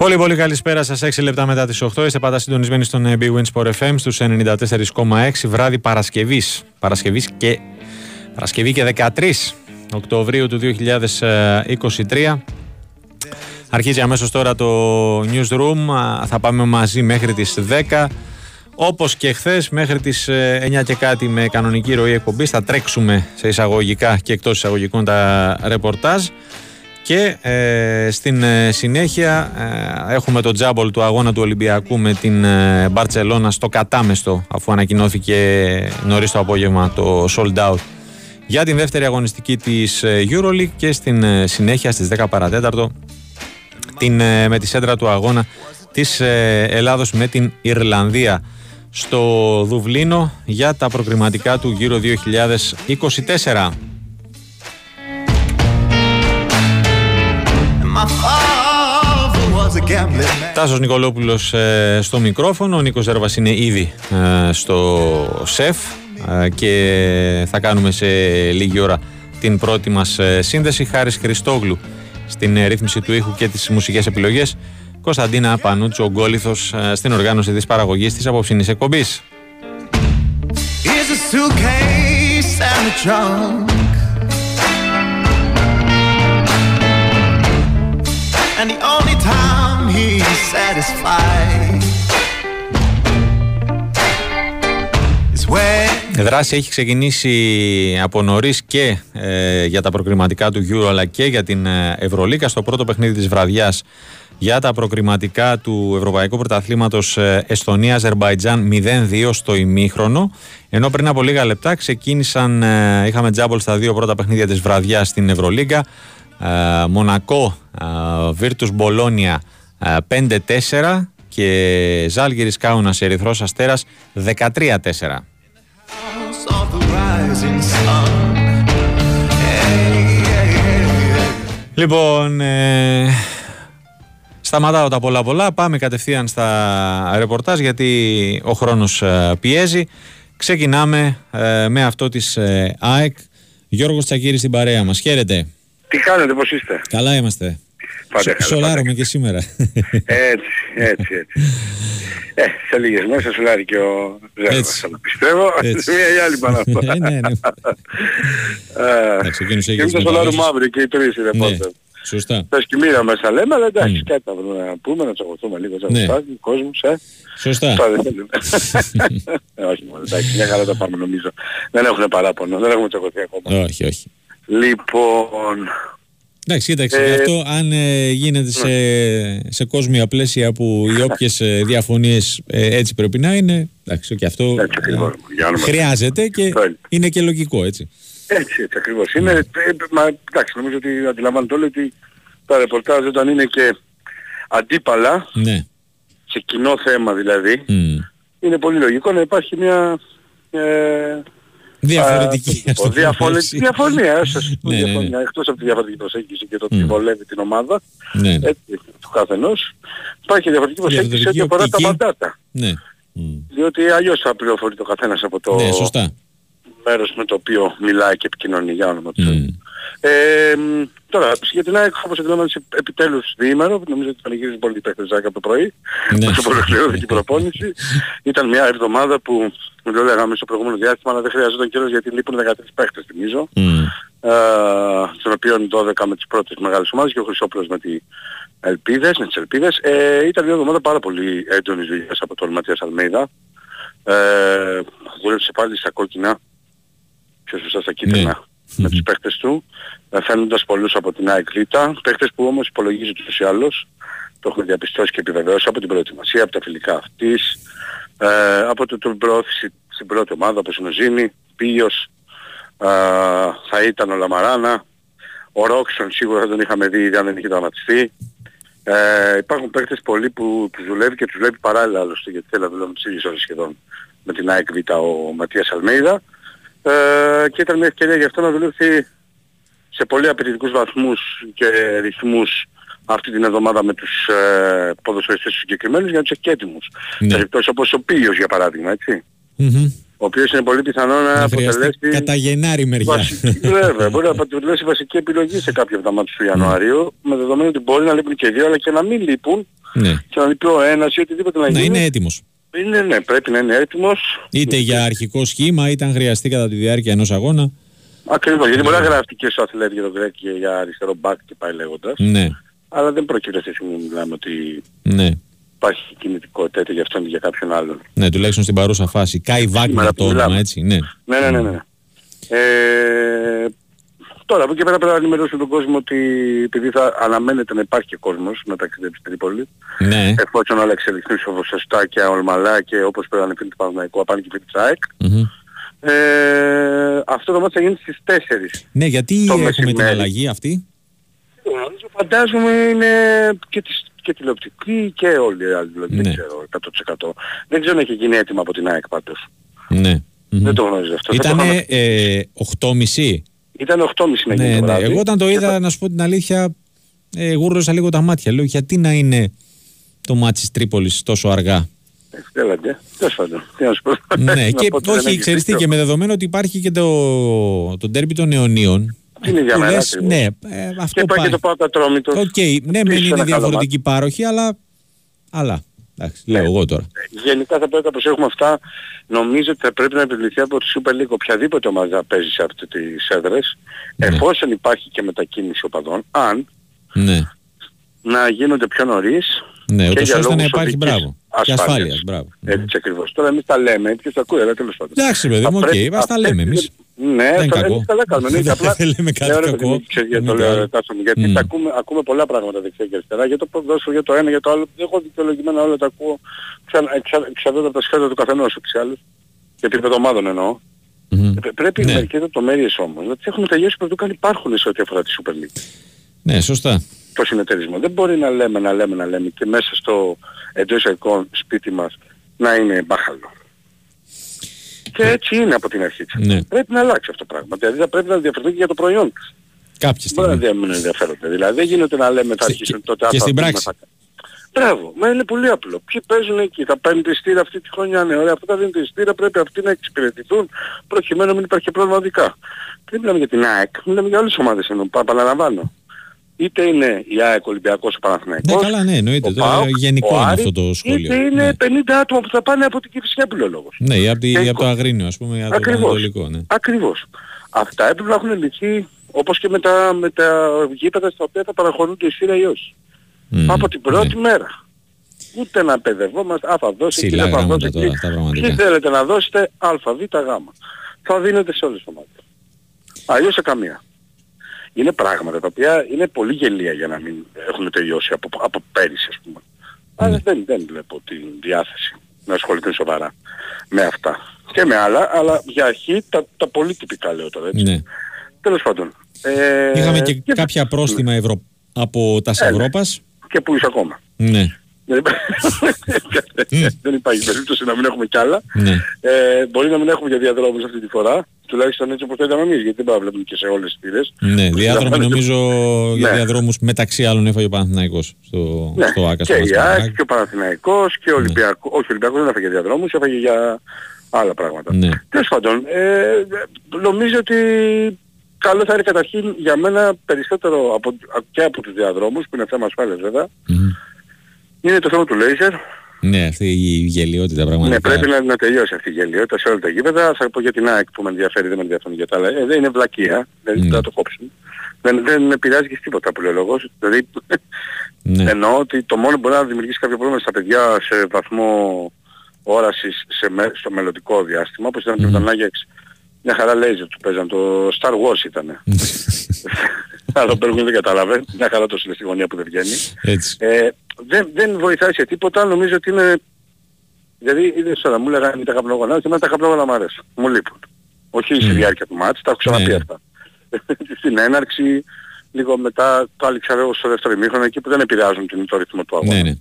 Πολύ πολύ καλησπέρα σας. 6 λεπτά μετά τις 8 είστε πάντα συντονισμένοι στον ε, Big Win Sport FM στους 94,6 βράδυ Παρασκευής. Παρασκευής και Παρασκευή και 13 Οκτωβρίου του 2023 Αρχίζει αμέσως τώρα το Newsroom. Θα πάμε μαζί μέχρι τις 10 όπως και χθες μέχρι τις 9 ε, και κάτι με κανονική ροή εκπομπής θα τρέξουμε σε εισαγωγικά και εκτός εισαγωγικών τα ρεπορτάζ και ε, στην ε, συνέχεια ε, έχουμε το τζάμπολ του αγώνα του Ολυμπιακού με την Μπαρτσελώνα στο κατάμεστο αφού ανακοινώθηκε νωρίς το απόγευμα το sold out για την δεύτερη αγωνιστική της EuroLeague και στην συνέχεια στις 10 παρατέταρτο την, με τη σέντρα του αγώνα της Ελλάδος με την Ιρλανδία στο Δουβλίνο για τα προκριματικά του γύρω 2024. Τάσος Νικολόπουλος ε, στο μικρόφωνο, ο Νίκος Ζέρβας είναι ήδη ε, στο ΣΕΦ ε, και θα κάνουμε σε λίγη ώρα την πρώτη μας σύνδεση. Χάρης Χριστόγλου στην ρύθμιση του ήχου και τις μουσικές επιλογές. Κωνσταντίνα Πανούτσο Γκόλιθος στην οργάνωση της παραγωγής της απόψινης εκπομπής. And the only time he's satisfied Η δράση έχει ξεκινήσει από νωρίς και ε, για τα προκριματικά του Euro αλλά και για την ε, Ευρωλίκα στο πρώτο παιχνίδι της βραδιάς για τα προκριματικά του Ευρωπαϊκού Πρωταθλήματος ε, Εστονία-Αζερμπαϊτζάν 0-2 στο ημίχρονο. Ενώ πριν από λίγα λεπτά ξεκίνησαν, ε, είχαμε τζάμπολ στα δύο πρώτα παιχνίδια της βραδιάς στην Ευρωλίγκα. Ε, Μονακό, Βίρτους Μπολόνια 5-4 και Ζάλγιρης Κάουνας Ερυθρός Αστέρας 13-4. Λοιπόν, ε, σταματάω τα πολλά πολλά, πάμε κατευθείαν στα ρεπορτάζ γιατί ο χρόνος ε, πιέζει. Ξεκινάμε ε, με αυτό της ε, ΑΕΚ. Γιώργος Τσακύρης στην παρέα μας. Χαίρετε. Τι κάνετε, πώς είστε; Καλά είμαστε. Πάντα Σολάρουμε και σήμερα. Έτσι, έτσι, έτσι. Ε, σε λίγες μέρες σολάρει και ο Ζέρβας, αλλά πιστεύω. Έτσι. Μία ή άλλη πάνω αυτό. ναι, ναι. Εντάξει, εκείνος έχει Και σολάρουμε αύριο και οι τρεις είναι ναι. Σωστά. Τα σκημίρα μέσα λέμε, αλλά εντάξει, κάτι θα βρούμε να πούμε, να τσακωθούμε λίγο σαν ναι. κόσμους, ε. Σωστά. ε, όχι μόνο, εντάξει, μια χαρά τα πάμε νομίζω. Δεν έχουν παράπονο, δεν έχουμε τσακωθεί ακόμα. Όχι, όχι. Λοιπόν... Εντάξει, κοίταξε, ε, αυτό αν ε, γίνεται σε, ναι. σε κόσμια πλαίσια που οι όποιες ε, διαφωνίες ε, έτσι πρέπει να είναι, εντάξει, και αυτό έτσι, ακριβώς, χρειάζεται και είναι και λογικό, έτσι. Έτσι, έτσι ακριβώς. Είναι, ε, μα, εντάξει, νομίζω ότι αντιλαμβάνεται όλοι ότι τα ρεπορτάζ όταν είναι και αντίπαλα, ναι. σε κοινό θέμα δηλαδή, είναι πολύ λογικό να υπάρχει μια ε, Διαφορετική. Α, διαφορετική διαφωνία, έσως ναι, ναι, διαφωνία, ναι. εκτός από τη διαφορετική προσέγγιση και το ότι mm. βολεύει την ομάδα, ναι. έτσι, του καθενός, υπάρχει διαφορετική προσέγγιση ό,τι αφορά τα μαντάτα. Ναι. Διότι αλλιώς θα πληροφορεί το καθένας από το ναι, σωστά. Μέρος με το οποίο μιλάει και επικοινωνεί για όνομα του. Mm. Ε, τώρα, για την ΑΕΚ όπως αντιλαμβάνεσαι επιτέλους διήμερο, νομίζω ότι πανηγύριζε πολύ οι παίκτες από το πρωί, ναι. όσο ολοκληρώθηκε η προπόνηση. Ήταν μια εβδομάδα που το λέγαμε στο προηγούμενο διάστημα, αλλά δεν χρειαζόταν καιρός γιατί λείπουν 13 παίκτες θυμίζω. Mm. Ε, στον οποίο 12 με τις πρώτες μεγάλες ομάδες και ο Χρυσόπουλος με τις Ελπίδες, με τις Ελπίδες. Ε, ήταν μια εβδομάδα πάρα πολύ έντονης δουλειάς από τον Ματίας Αλμέιδα. Ε, δούλεψε πάλι στα κόκκινα, πιο σωστά στα κίτρινα. Ναι με τους παίχτες του, ε, φαίνοντας πολλούς από την ΑΕΚ Β, παίχτες που όμως υπολογίζει τους ή άλλους, το έχουμε διαπιστώσει και επιβεβαιώσει από την προετοιμασία, από τα φιλικά αυτής, ε, από το, την προώθηση στην πρώτη ομάδα, όπως είναι ο Ζήνη, Πίος, ε, θα ήταν ο Λαμαράνα, ο Ρόξον σίγουρα δεν τον είχαμε δει ήδη αν δεν είχε δραματιστεί. Ε, υπάρχουν παίκτες πολλοί που τους δουλεύει και τους δουλεύει παράλληλα άλλωστε γιατί θέλει να δουλεύει τις ίδιες ώρες σχεδόν με την ΑΕΚ Β ο Ματίας Αλμέιδα ε, και ήταν μια ευκαιρία για αυτό να δουλεύει σε πολύ απαιτητικούς βαθμούς και ρυθμούς αυτή την εβδομάδα με τους ε, ποδοσφαιριστές συγκεκριμένους για να τους έχει και έτοιμους. Ναι. Περιπτώσεις όπως ο Πίος για παράδειγμα, έτσι. Mm-hmm. Ο οποίος είναι πολύ πιθανό να, να αποτελέσει... Κατά Γενάρη μεριά. Βασική, βέβαια, μπορεί να αποτελέσει βασική επιλογή σε κάποια εβδομάδα του Ιανουαρίου, με δεδομένο ότι μπορεί να λείπουν και δύο, αλλά και να μην λείπουν Ναι. και να λείπει ο ένας ή οτιδήποτε να Να γίνει. είναι έτοιμος. Είναι, ναι, πρέπει να είναι έτοιμος. Είτε για αρχικό σχήμα, είτε αν χρειαστεί κατά τη διάρκεια ενός αγώνα. Ακριβώς, γιατί μπορεί να γράφει και στο αθλέτη για τον Γκρέκ και για αριστερό μπακ και πάει λέγοντας. Ναι, Αλλά δεν προκύπτει αυτή τη στιγμή να μιλάμε ότι ναι. υπάρχει κινητικότητα είτε για αυτόν είτε για κάποιον άλλον. Ναι, τουλάχιστον στην παρούσα φάση. Κάι Βάγνερ Σήμερα το που όνομα, μιλάμε. έτσι. Ναι. Ναι, ναι, ναι. ναι. Ε, τώρα από εκεί πέρα πρέπει να ενημερώσουμε τον κόσμο ότι επειδή θα αναμένεται να υπάρχει και κόσμος να ταξιδέψει στην Τρίπολη, Ναι. εφόσον όλα εξελιχθούν σωστά και ολμαλά και όπως πρέπει να είναι φίλοι του Παναγαϊκού απάνε και φίλοι της ΑΕΚ, Μμμ. ε, αυτό το ματς θα γίνει στις 4. Ναι, γιατί Το έχουμε την μεσημέρι. αλλαγή αυτή; Νομίζω φαντάζομαι είναι και, της, και τηλεοπτική και όλοι οι άλλοι, δηλαδή Ναι. δεν ξέρω 100%. Δεν ξέρω αν έχει γίνει αίτημα από την ΑΕΚ πάντως. Ναι. Μμμ. Δεν το γνωρίζω αυτό. Θα το Ήτανε είχαμε- ε, 8.30. Ήταν 8.30 να γίνει Ναι, το ναι. βράδυ. Εγώ όταν το Και είδα, θα- να σου πω την αλήθεια, ε, γούρλωσα λίγο τα μάτια. Λέω, γιατί να είναι το ματς της Τρίπολης τόσο αργά; Ε, Έλα ντε. Τέλος πάντων. Τι να σου πω. ναι, Να και πω ότι δεν όχι, έχεις ξέρεις τι, δίκιο. και με δεδομένο ότι υπάρχει και το, το ντέρμπι των αιωνίων. Είναι για που μένα λες, ακριβώς. ναι, ε, αυτό Και υπάρχει και το πάει. ΠΑΟΚ Ατρόμητος. Οκ, ναι, Επίσης μεν ένα είναι καλό διαφορετικοί πάροχοι, αλλά. Αλλά. Εντάξει, λέω εγώ τώρα. Γενικά θα πρέπει να προσέχουμε αυτά. Νομίζω ότι θα πρέπει να επιβληθεί από τη Super League οποιαδήποτε ομάδα παίζει σε αυτές τις έδρες, Ναι. εφόσον υπάρχει και μετακίνηση οπαδών, αν Ναι, να γίνονται πιο νωρίς ναι, και ούτως για ώστε να λόγους υπάρχει οδικής μπράβο. Και ασφάλειας. ασφάλειας, μπράβο. Έτσι ακριβώς. Τώρα εμείς τα λέμε, ποιος τα ακούει, αλλά τέλος πάντων. Εντάξει, παιδί Θα μου, οκ, πρέπει- ας τα αυτές λέμε τις- εμείς. Ναι, Δεν είναι θα- κακό. εμείς καλά κάνουμε. εννοείται. Δεν Απλά λέμε κάτι λέω, ρε, κακό. παιδί μου, ξέρεις, για Μη το καλά. λέω, Τάσο μου, γιατί Μμ. τα ακούμε, ακούμε πολλά πράγματα δεξιά και αριστερά, για το ποδόσφαιρο, για το ένα, για το άλλο. Εγώ δικαιολογημένα όλα τα ακούω ξανα- εξα- εξαρτάται από τα σχέδια του καθενός ούτως ή άλλως. Και επίπεδο ομάδων εννοώ. Μμμ. Ε, Πρέπει Ναι. μερικές λεπτομέρειες όμως να τις έχουμε τελειώσει πριν καν υπάρχουν σε ό,τι αφορά τη Super League. Ναι, σωστά. Το συνεταιρισμό. Δεν μπορεί να λέμε, να λέμε, να λέμε και μέσα στο εντός εισαγωγικών σπίτι μας να είναι μπάχαλο. Και έτσι είναι από την αρχή της. Ναι. Πρέπει να αλλάξει αυτό το πράγμα. Δηλαδή θα πρέπει να ενδιαφερθεί και για το προϊόν της. Κάποια Μπορεί να στιγμή. δια- μην ενδιαφέρονται. Δηλαδή δεν γίνεται να λέμε θα Σε- αρχίσουν και- τότε και α, στην θα πράξη. πούμε, θα- Μπράβο, μα είναι πολύ απλό. Ποιοι παίζουν εκεί, θα παίρνουν τη στήρα αυτή τη χρονιά, ναι, ωραία, αφού θα δίνουν τη στήρα πρέπει αυτοί να εξυπηρετηθούν προκειμένου να μην υπάρχει και πρόβλημα οδικά. Δεν μιλάμε για την ΑΕΚ, μιλάμε για όλες τις ομάδες ενώ, πα- επαναλαμβάνω. Είτε είναι η ΑΕΚ, ο Ολυμπιακός, ο Ναι, Παναθηναϊκός, καλά, ναι, εννοείται. ο Τώρα ΠΑΟΚ, γενικό ο είναι Άρης, αυτό το σχόλιο. Είτε είναι Ναι. 50 άτομα που θα πάνε από την Κυφσιά ο λόγος. Ναι, ή από, τη- Και από το εικο- Αγρίνιο, ας πούμε, από το Ακριβώς. Ανατολικό. Ναι. Ακριβώς. Αυτά έπρεπε να έχουν λυθεί όπως και με τα, με τα γήπεδα στα οποία θα παραχωρούνται η σειρά ή όχι. Μμμ. από την πρώτη Ναι. μέρα. Ούτε να παιδευόμαστε, α θα δώσει Ψηλά εκεί, δεν θα γράμματα δώσει τώρα, εκεί. αυτά πραγματικά. Ποιοι θέλετε να δώσετε α, β, γ. Θα δίνετε σε όλες τις ομάδες. Αλλιώς σε καμία. Είναι πράγματα τα οποία είναι πολύ γελία για να μην έχουν τελειώσει από, από πέρυσι ας πούμε. Αλλά Ναι. δεν, δεν βλέπω την διάθεση να ασχοληθούν σοβαρά με αυτά. Και με άλλα, αλλά για αρχή τα, τα πολύ τυπικά λέω τώρα έτσι. Ναι. Τέλος πάντων. Ε, Είχαμε και κάποια πρόστιμα ευρώ από τα Ε, ναι. Ευρώπας. Και που είσαι ακόμα. Ναι, Δεν υπά- δεν υπάρχει περίπτωση να μην έχουμε κι άλλα. ναι. Ε, μπορεί να μην έχουμε για διαδρόμους αυτή τη φορά, τουλάχιστον έτσι όπως το είδαμε εμείς, γιατί δεν πάμε να βλέπουμε και σε όλες τις πύρες. Ναι, διάδρομοι νομίζω για Ναι. διαδρόμους μεταξύ άλλων έφαγε ο Παναθηναϊκός στο, Ναι, στο Άκας. και στο η Μασκαράκ. ΑΕΚ και ο Παναθηναϊκός και ο Ναι. Ολυμπιακός. Όχι, ο Ολυμπιακός δεν έφαγε διαδρόμους, έφαγε για άλλα πράγματα. Ναι. Τέλος πάντων, ε, νομίζω ότι καλό θα είναι καταρχήν για μένα περισσότερο από, και από τους διαδρόμους, που είναι θέμα ασφάλειας βέβαια, Μμμ. Είναι το θέμα του λέιζερ. Ναι, αυτή η γελιότητα Ναι, πραγματικά. πρέπει να, να τελειώσει αυτή η γελιότητα σε όλα τα γήπεδα. Θα πω για την ΑΕΚ που με ενδιαφέρει, δεν με ενδιαφέρει για τα άλλα. Ε, δεν είναι βλακεία, δηλαδή Ναι. πρέπει να το κόψουν. Δεν, δεν επηρεάζει και τίποτα που λέει ο λόγος. Δηλαδή Ναι. εννοώ ότι το μόνο που μπορεί να δημιουργήσει κάποιο πρόβλημα στα παιδιά σε βαθμό όρασης σε, με- στο μελλοντικό διάστημα, όπως ήταν και με τον Άγιαξ, μια χαρά λέιζερ του παίζαν, το Star Wars ήταν. Αλλά ο Μπέργουν δεν κατάλαβε, μια χαρά το είναι στη γωνία που δεν βγαίνει. Έτσι. Ε, δεν, δεν βοηθάει σε τίποτα, νομίζω ότι είναι... Δηλαδή, είδες τώρα, μου λέγανε τα καπνογόνα, και εμένα τα καπνογόνα μου αρέσουν. Μου λείπουν. Όχι στη Μμ. διάρκεια του μάτς, τα έχω ξαναπεί Ναι. αυτά. Στην έναρξη, λίγο μετά, πάλι ξέρω στο δεύτερο ημίχρονο, εκεί που δεν επηρεάζουν την, το ρυθμό του αγώνα. Ναι, ναι.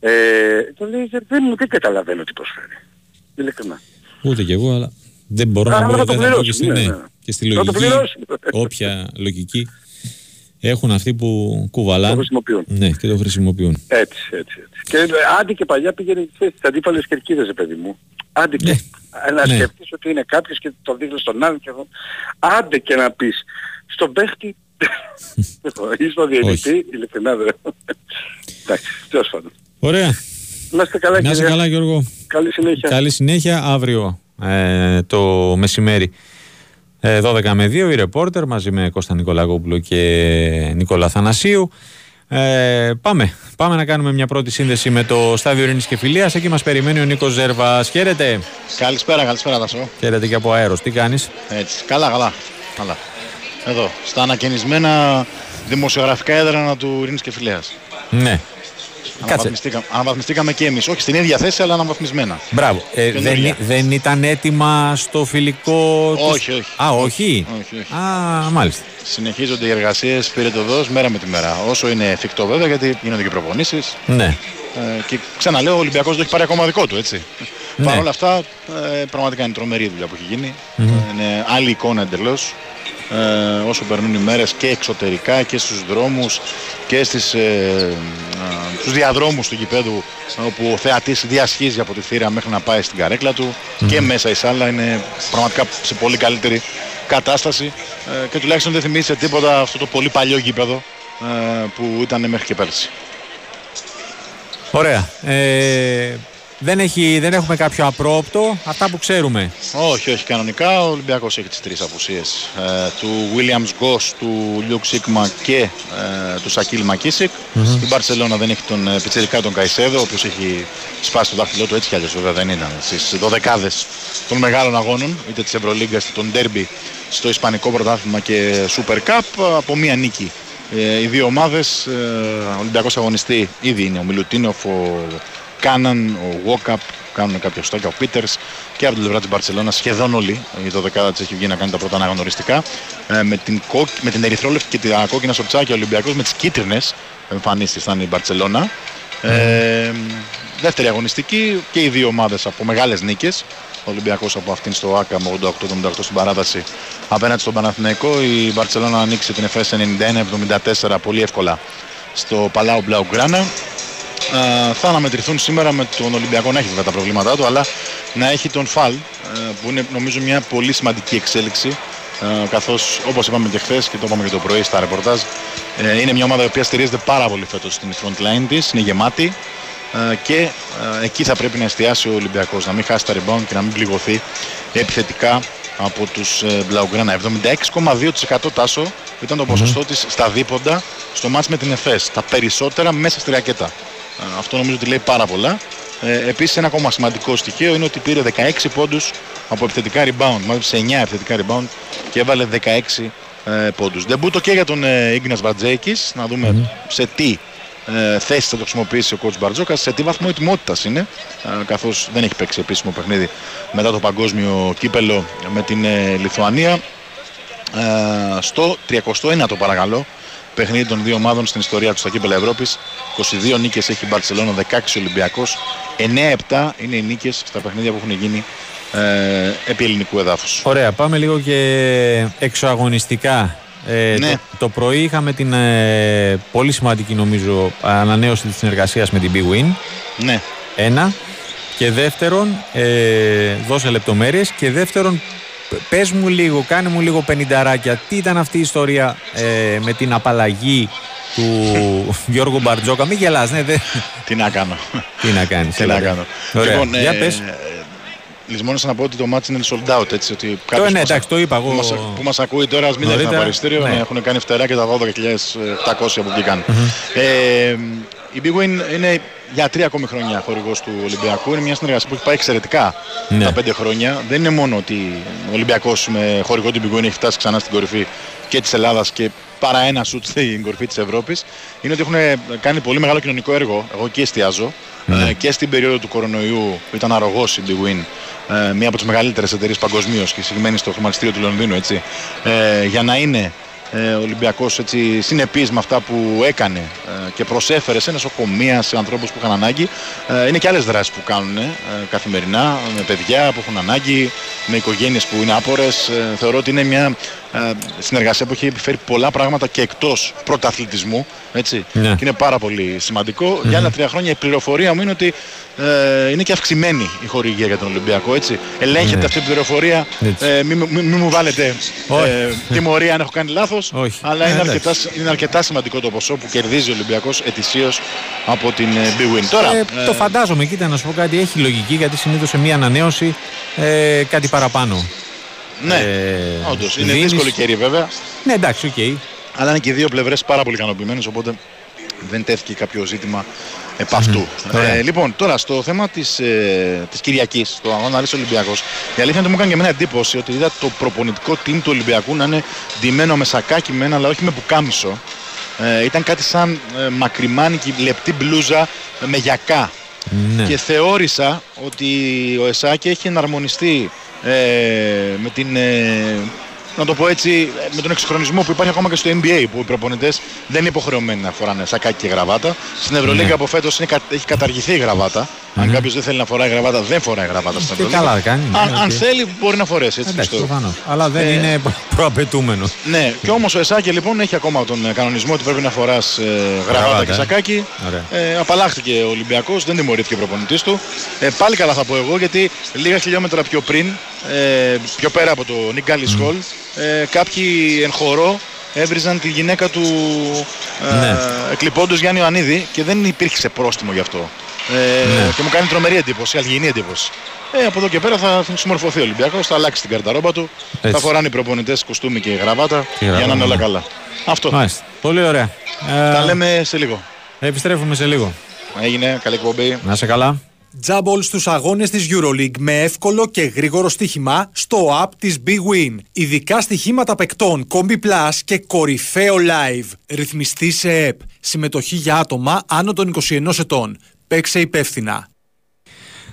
Ε, το λέει, δεν, δεν, δεν καταλαβαίνω τι προσφέρει. Ειλικρινά. Ούτε κι εγώ, αλλά δεν μπορώ να Αλλά πω θα το δεν θα πω και πληρώσουν, στη, ναι, ναι, ναι. και στη Θα το λογική. πληρώσουν. Όποια λογική έχουν αυτοί που Το κουβαλάνε. χρησιμοποιούν. Ναι, και το χρησιμοποιούν. Έτσι, έτσι, έτσι. Και ε, άντε και παλιά πήγαινε ξέρεις, στις αντίπαλες κερκίδες, ρε παιδί μου. Άντε και Ναι. να Ναι. σκεφτείς ότι είναι κάποιος και το δείχνεις στον άλλον και εγώ. Άντε και να πεις στον παίχτη ή στον διαιτητή, Όχι. ειλικρινά δεν. Εντάξει, τέλος πάντων. Ωραία. Να είστε καλά, Να είστε κύριε. καλά Γιώργο. Καλή συνέχεια. Καλή συνέχεια αύριο ε, το μεσημέρι. Ε, 12 με 2 η ρεπόρτερ μαζί με Κώστα Νικολαγόπουλο και Νικόλα Θανασίου. Ε, πάμε. πάμε να κάνουμε μια πρώτη σύνδεση με το στάδιο Ειρήνης και Φιλίας. Εκεί μας περιμένει ο Νίκος Ζέρβα. Χαίρετε. Καλησπέρα, καλησπέρα Τάσο. Χαίρετε και από αέρος. Τι κάνεις; Έτσι. Καλά, καλά. καλά. Εδώ, στα ανακαινισμένα δημοσιογραφικά έδρανα του Ειρήνης και Φιλέας. Ναι. Κάτσε. Αναβαθμιστήκα, αναβαθμιστήκαμε και εμείς. Όχι στην ίδια θέση, αλλά αναβαθμισμένα. Μπράβο. Ε, δεν, Καινούργια. δεν ήταν έτοιμα στο φιλικό. τους- Όχι, όχι. Α, όχι; Όχι, όχι. Α, μάλιστα. Συνεχίζονται οι εργασίες πυρετοδός μέρα με τη μέρα. Όσο είναι εφικτό βέβαια, γιατί γίνονται και προπονήσεις. Ναι. Ε, και ξαναλέω, ο Ολυμπιακός δεν έχει πάρει ακόμα δικό του, έτσι. Ναι. Παρ' όλα αυτά, ε, πραγματικά είναι τρομερή η δουλειά που έχει γίνει. Ε, Είναι άλλη εικόνα εντελώς. Ε, όσο περνούν οι μέρες και εξωτερικά και στους δρόμους και στις, ε, ε, στους διαδρόμους του γηπέδου όπου ο θεατής διασχίζει από τη θύρα μέχρι να πάει στην καρέκλα του και μέσα η σάλα είναι πραγματικά σε πολύ καλύτερη κατάσταση ε, και τουλάχιστον δεν θυμίζει σε τίποτα αυτό το πολύ παλιό γήπεδο ε, που ήταν μέχρι και πέρσι. Ωραία. Ε, δεν, έχει, δεν έχουμε κάποιο απρόπτο. Αυτά που ξέρουμε. Όχι, όχι κανονικά. Ο Ολυμπιακός έχει τις τρεις απουσίες. Ε, του Williams Γκος, του Λιουκ Σίγμα και ε, του Σακίλ Μακίσικ. Η Μπαρσελόνα δεν έχει τον ε, πιτσιρικά τον Καϊσέδο, ο οποίος έχει σπάσει το δάχτυλό του έτσι κι αλλιώς βέβαια δεν ήταν. Στις δωδεκάδες των μεγάλων αγώνων, είτε της Ευρωλίγκας, είτε των Ντέρμπι στο Ισπανικό Πρωτάθλημα και Super Cup, από μία νίκη. Ε, οι δύο ομάδες, ε, ο Ολυμπιακός αγωνιστή ήδη είναι ο Μιλουτίνοφ, ο Κάναν, ο Βόκαπ, κάνουν κάποια στόκια, ο Πίτερς και από την πλευρά της Μπαρσελόνα σχεδόν όλοι. Η 12 της έχει βγει να κάνει τα πρώτα αναγνωριστικά. Ε, με, την κόκ, με την ερυθρόλευκη και τα κόκκινα σορτσάκια ο Ολυμπιακός με τις κίτρινες εμφανίσεις θα είναι η Μπαρσελόνα. Ε, δεύτερη αγωνιστική και οι δύο ομάδες από μεγάλες νίκες. Ο Ολυμπιακός από αυτήν στο ΆΚΑ με 88-78 στην παράταση απέναντι στον Παναθηναϊκό. Η Μπαρσελόνα ανοίξει την ΕΦΕΣ 91-74 πολύ εύκολα στο Παλάου Μπλαουγκράνα. Ε, θα αναμετρηθούν σήμερα με τον Ολυμπιακό να έχει βέβαια τα προβλήματά του, αλλά να έχει τον Φαλ, ε, που είναι νομίζω μια πολύ σημαντική εξέλιξη. Ε, Καθώς όπως είπαμε και χθες και το είπαμε και το πρωί στα ρεπορτάζ, ε, είναι μια ομάδα η οποία στηρίζεται πάρα πολύ φέτος στην front line της, είναι γεμάτη ε, και ε, εκεί θα πρέπει να εστιάσει ο Ολυμπιακός, να μην χάσει τα rebound και να μην πληγωθεί επιθετικά από τους ε, Μπλαουγκράνα. 76,2% τάσο ήταν το ποσοστό της στα δίποντα στο μάτς με την ΕΦΕΣ. Τα περισσότερα μέσα στη ρακέτα. Ε, Αυτό νομίζω ότι λέει πάρα πολλά. Ε, Επίσης ένα ακόμα σημαντικό στοιχείο είναι ότι πήρε 16 πόντους από επιθετικά rebound. Μάλιστα 9 επιθετικά rebound και έβαλε 16 ε, πόντους. Δεμπούτο και για τον ε, Ίγκνας Βαρτζέικης, να δούμε σε τι ε, θέση θα το χρησιμοποιήσει ο coach Μπαρτζόκας, σε τι βαθμό ετοιμότητας είναι, ε, καθώς δεν έχει παίξει επίσημο παιχνίδι μετά το παγκόσμιο κύπελο με την ε, Λιθουανία. Ε, στο 31ο παρακαλώ παιχνίδι των δύο ομάδων στην ιστορία του στα κύπελα Ευρώπης 22 νίκες έχει η Μπαρσελόνα, 16 Ολυμπιακός 9-7 είναι οι νίκες στα παιχνίδια που έχουν γίνει ε, επί ελληνικού εδάφους Ωραία, πάμε λίγο και εξωαγωνιστικά. Ε, Ναι. το, το πρωί είχαμε την ε, πολύ σημαντική νομίζω ανανέωση της συνεργασίας με την Big Win. Ναι, Ένα. Και δεύτερον, ε, δώσε λεπτομέρειες. Και δεύτερον, π- πες μου λίγο, κάνε μου λίγο πενινταράκια. Τι ήταν αυτή η ιστορία ε, με την απαλλαγή του Γιώργου Μπαρτζόκα; Μην γελάς, ναι, δε... τι να κάνω Τι να κάνεις. Τι έλα, να δε. κάνω. Ωραία. Λοιπόν, Για ε, πες. ε, Λησμόνισα να πω ότι το match είναι sold out. Έτσι, ότι Το, κάποιος ναι, που μας- εντάξει, το είπα εγώ. Που μας, που μας ακούει τώρα, ας μην έρθει Νωρίτερα, ένα παριστήριο, ναι. ναι. έχουν κάνει φτερά και τα 12.700 που βγήκαν. Ε, η Big Win είναι για τρία ακόμη χρόνια χορηγός του Ολυμπιακού. Είναι μια συνεργασία που έχει πάει εξαιρετικά Ναι. τα πέντε χρόνια. Δεν είναι μόνο ότι ο Ολυμπιακός με χορηγό την Big Win έχει φτάσει ξανά στην κορυφή και της Ελλάδας και παρά ένα σουτ στην κορυφή της Ευρώπης. Είναι ότι έχουν κάνει πολύ μεγάλο κοινωνικό έργο. Εγώ εκεί εστιάζω. Ναι. Ε, και στην περίοδο του κορονοϊού που ήταν αρρωγός η Big Win ε, μία από τις μεγαλύτερες εταιρείες παγκοσμίως και συγκεκριμένη στο χρηματιστήριο του Λονδίνου έτσι, ε, για να είναι ε, ο Ολυμπιακός έτσι, συνεπής με αυτά που έκανε ε, και προσέφερε σε νοσοκομεία, σε ανθρώπους που είχαν ανάγκη. Ε, είναι και άλλες δράσεις που κάνουν ε, καθημερινά με παιδιά που έχουν ανάγκη, με οικογένειες που είναι άπορες. Ε, θεωρώ ότι είναι μια ε, συνεργασία που έχει επιφέρει πολλά πράγματα και εκτός πρωταθλητισμού. Έτσι. Ναι. Και είναι πάρα πολύ σημαντικό. Για άλλα τρία χρόνια η πληροφορία μου είναι ότι ε, είναι και αυξημένη η χορηγία για τον Ολυμπιακό. Έτσι. Ελέγχεται ναι. αυτή η πληροφορία. Ε, μην μη, μη, μου βάλετε ε, τιμωρία αν έχω κάνει λάθος. Αλλά είναι, αρκετά, είναι αρκετά σημαντικό το ποσό που κερδίζει ο Ολυμπιακός ετησίως από την ε, Big Win. Τώρα, ε, το φαντάζομαι, κοίτα να σου πω κάτι, έχει λογική γιατί συνήθως σε μία ανανέωση ε, κάτι παραπάνω. Ναι, ε, όντως. Είναι δίνεις... δύσκολοι καιροί βέβαια. Ναι, εντάξει, OK. Okay. Αλλά είναι και οι δύο πλευρές πάρα πολύ ικανοποιημένες, οπότε δεν τέθηκε κάποιο ζήτημα επ' αυτού. Mm. Ε, λοιπόν, τώρα στο θέμα της, ε, της Κυριακής, το αγώνα Άρης Ολυμπιακός, η αλήθεια είναι ότι μου έκανε και εμένα εντύπωση ότι είδα το προπονητικό team του Ολυμπιακού να είναι ντυμένο με σακάκι μεν, αλλά όχι με πουκάμισο. Ε, ήταν κάτι σαν ε, μακριμάνικη λεπτή μπλούζα με γιακά. Ναι. Και θεώρησα ότι ο Εσάκη έχει εναρμονιστεί ε, με την ε, να το πω έτσι, με τον εξυγχρονισμό που υπάρχει ακόμα και στο NBA που οι προπονητές δεν είναι υποχρεωμένοι να φοράνε σακάκι και γραβάτα. Στην Ευρωλίγα ναι. από φέτος έχει καταργηθεί η γραβάτα. Mm-hmm. Αν κάποιος δεν θέλει να φοράει γραβάτα, δεν φοράει γραβάτα στην Ευρωλίγα. Καλά κάνει. Αν, ναι, αν θέλει, μπορεί να φορέσει. Έτσι Εντάξει, Αλλά δεν ε, είναι προαπαιτούμενος. Ναι, και όμως ο Εσάκη λοιπόν έχει ακόμα τον κανονισμό ότι πρέπει να φοράς ε, γραβάτα και ε. σακάκι. Ε, απαλλάχθηκε ο Ολυμπιακός, δεν τιμωρήθηκε ο προπονητής του. Ε, πάλι καλά θα πω εγώ γιατί λίγα χιλιόμετρα πιο πριν, ε, πιο πέρα από το Νικάλη Χολ, ε, κάποιοι εν χορό έβριζαν τη γυναίκα του ε, ναι. εκλειπώντος Γιάννη Ιωαννίδη και δεν υπήρχε πρόστιμο γι' αυτό. Ε, ναι. Και μου κάνει τρομερή εντύπωση, αλγινή εντύπωση. Ε, από εδώ και πέρα θα, θα συμμορφωθεί ο Ολυμπιακός, θα αλλάξει την καρταρόμπα του, Έτσι. θα φοράνε οι προπονητές κοστούμι και γραβάτα και για να είναι όλα καλά. Αυτό. Μάλιστα. Πολύ ωραία. Τα λέμε σε λίγο. Επιστρέφουμε σε λίγο. Έγινε, καλή εκπομπή. Να σε καλά. Τζάμπολ στους αγώνες της EuroLeague με εύκολο και γρήγορο στοίχημα στο app της Big Win. Ειδικά στοιχήματα παικτών, Combi Plus και κορυφαίο live. Ρυθμιστή σε app. Συμμετοχή για άτομα άνω των 21 ετών. Παίξε υπεύθυνα.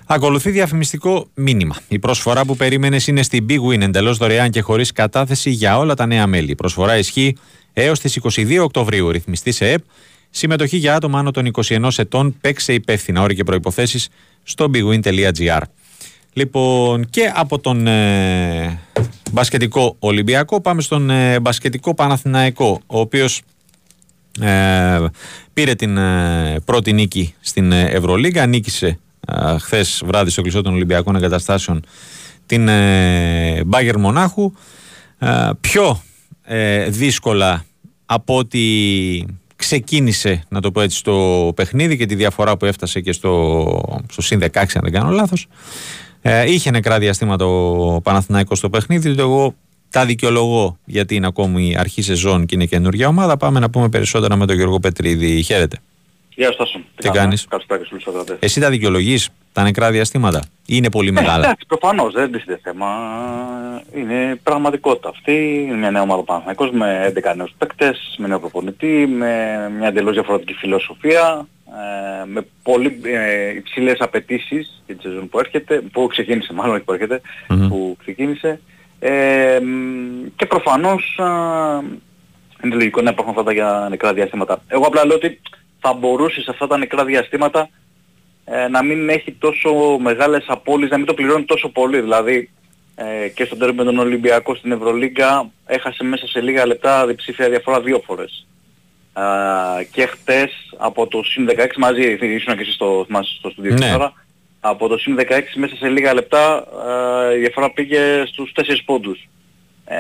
Ακολουθεί διαφημιστικό μήνυμα. Η προσφορά που περίμενες είναι στη Big Win εντελώς δωρεάν και χωρίς κατάθεση για όλα τα νέα μέλη. Η προσφορά ισχύει έως τις 22 Οκτωβρίου. Ρυθμιστής σε ΕΠ. Συμμετοχή για άτομα άνω των 21 ετών. Παίξε υπεύθυνα. Όροι και προποθέσει στο bigwin.gr. Λοιπόν, και από τον ε, μπασκετικό Ολυμπιακό πάμε στον ε, μπασκετικό Παναθηναϊκό, ο οποίος ε, πήρε την ε, πρώτη νίκη στην Ευρωλίγα, νίκησε ε, χθες βράδυ στο κλεισό των Ολυμπιακών Εγκαταστάσεων την Μπάγκερ Μονάχου. πιο δύσκολα από ότι ξεκίνησε, να το πω έτσι, το παιχνίδι και τη διαφορά που έφτασε και στο, στο συν 16, αν δεν κάνω λάθος. Ε, είχε νεκρά διαστήματα ο Παναθηναϊκός στο παιχνίδι. Το εγώ τα δικαιολογώ γιατί είναι ακόμη αρχή σεζόν και είναι καινούργια ομάδα. Πάμε να πούμε περισσότερα με τον Γιώργο Πετρίδη. Χαίρετε. Γεια σας. Τι κάνεις; Εσύ τα δικαιολογείς; Τα νεκρά διαστήματα; Είναι πολύ ε, μεγάλα. Εντάξει, προφανώς δεν είναι θέμα. Είναι πραγματικότητα αυτή. Είναι μια νέα ομάδα Παναθηναϊκός με 11 νέους παίκτες, με νέο προπονητή, με μια εντελώς διαφορετική φιλοσοφία, ε, με πολύ ε, υψηλές απαιτήσεις για τη σεζόν που έρχεται, που ξεκίνησε μάλλον που ερχεται που ξεκίνησε. Ε, και προφανώς είναι λογικό να υπάρχουν αυτά τα νεκρά διαστήματα. Εγώ απλά λέω ότι θα μπορούσε σε αυτά τα νεκρά διαστήματα ε, να μην έχει τόσο μεγάλες απώλειες, να μην το πληρώνει τόσο πολύ. Δηλαδή ε, και στον τέρμι με τον Ολυμπιακό στην Ευρωλίγκα έχασε μέσα σε λίγα λεπτά διψήφια διαφορά δύο φορές. Ε, και χτες από το συν 16 μαζί, ήσουν και εσείς στο, στο στούντιο ναι. τώρα, από το συν 16 μέσα σε λίγα λεπτά ε, η διαφορά πήγε στους 4 πόντους. Ε,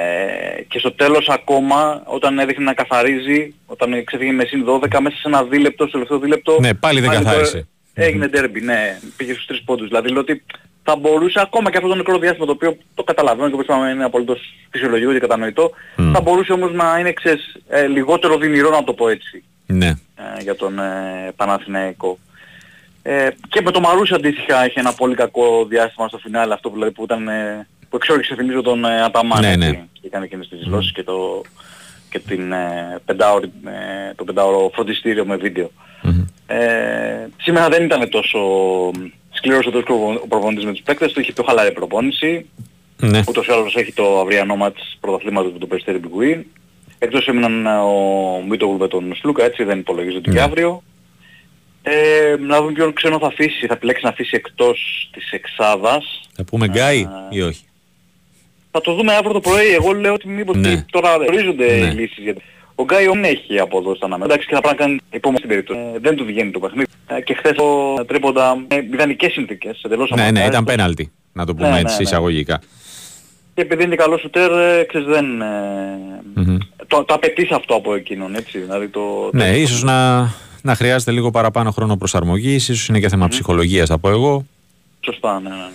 και στο τέλος ακόμα όταν έδειχνε να καθαρίζει, όταν ξέφυγε με συν 12 μέσα σε ένα δίλεπτο, στο τελευταίο δίλεπτο... Ναι, πάλι δεν καθάρισε. Έγινε ντέρμπι, ναι, πήγε στους 3 πόντους. Δηλαδή λέω ότι θα μπορούσε ακόμα και αυτό το νεκρό διάστημα το οποίο το καταλαβαίνω και όπως είπαμε είναι απολύτως φυσιολογικό και κατανοητό, mm. θα μπορούσε όμως να είναι ξέρεις, ε, λιγότερο δυνηρό να το πω έτσι ναι. ε, για τον ε, Παναθηναϊκό. Ε, και με το Μαρούσι αντίστοιχα είχε ένα πολύ κακό διάστημα στο φινάλε αυτό που, δηλαδή, που ήταν ε, που εξόριξε θυμίζω τον ε, Αταμάν ναι, ναι. και έκανε εκείνες τις δηλώσεις mm. και, το, και την, ε, πεντάωρη, ε, το πεντάωρο φροντιστήριο με βίντεο. Mm-hmm. Ε, σήμερα δεν ήταν τόσο σκληρός ο προπονητής με τους παίκτες, του είχε πιο χαλαρή προπόνηση. Ναι. Ούτως ή άλλως έχει το αυριανό μάτς πρωταθλήματος με τον Περιστέρι Μπιγκουίν. Εκτός έμειναν ε, ο Μίτογλου με τον Σλούκα, έτσι δεν υπολογίζεται ναι. και αύριο. Ε, να δούμε ποιον ξένο θα αφήσει, θα επιλέξει να αφήσει εκτός της εξάδας. Θα πούμε Γκάι ή όχι; Θα το δούμε αύριο το πρωί. Εγώ λέω ότι μήπως ναι. τώρα ορίζονται ναι. οι λύσεις. Γιατί Ο Γκάι δεν έχει αποδώσει τα αναμένα. Εντάξει και θα πρέπει να κάνει υπόμορφη στην περίπτωση. Ε, δεν του βγαίνει το παιχνίδι. Ε, και χθες το τρίποντα με ιδανικές συνθήκες. Εντελώς Ναι, ναι, αμαρτάρες. ήταν πέναλτι. Να το πούμε Ναι, έτσι ναι, ναι. εισαγωγικά. Και επειδή είναι καλό σουτέρ, ε, ξέρεις δεν... Ε, Μμμ. το, το απαιτείς αυτό από εκείνον, έτσι. Δηλαδή το, Ναι, το- ίσως να, να χρειάζεται λίγο παραπάνω χρόνο προσαρμογής, ίσως είναι και θέμα ψυχολογίας θα πω εγώ. Σωστά, ναι, ναι.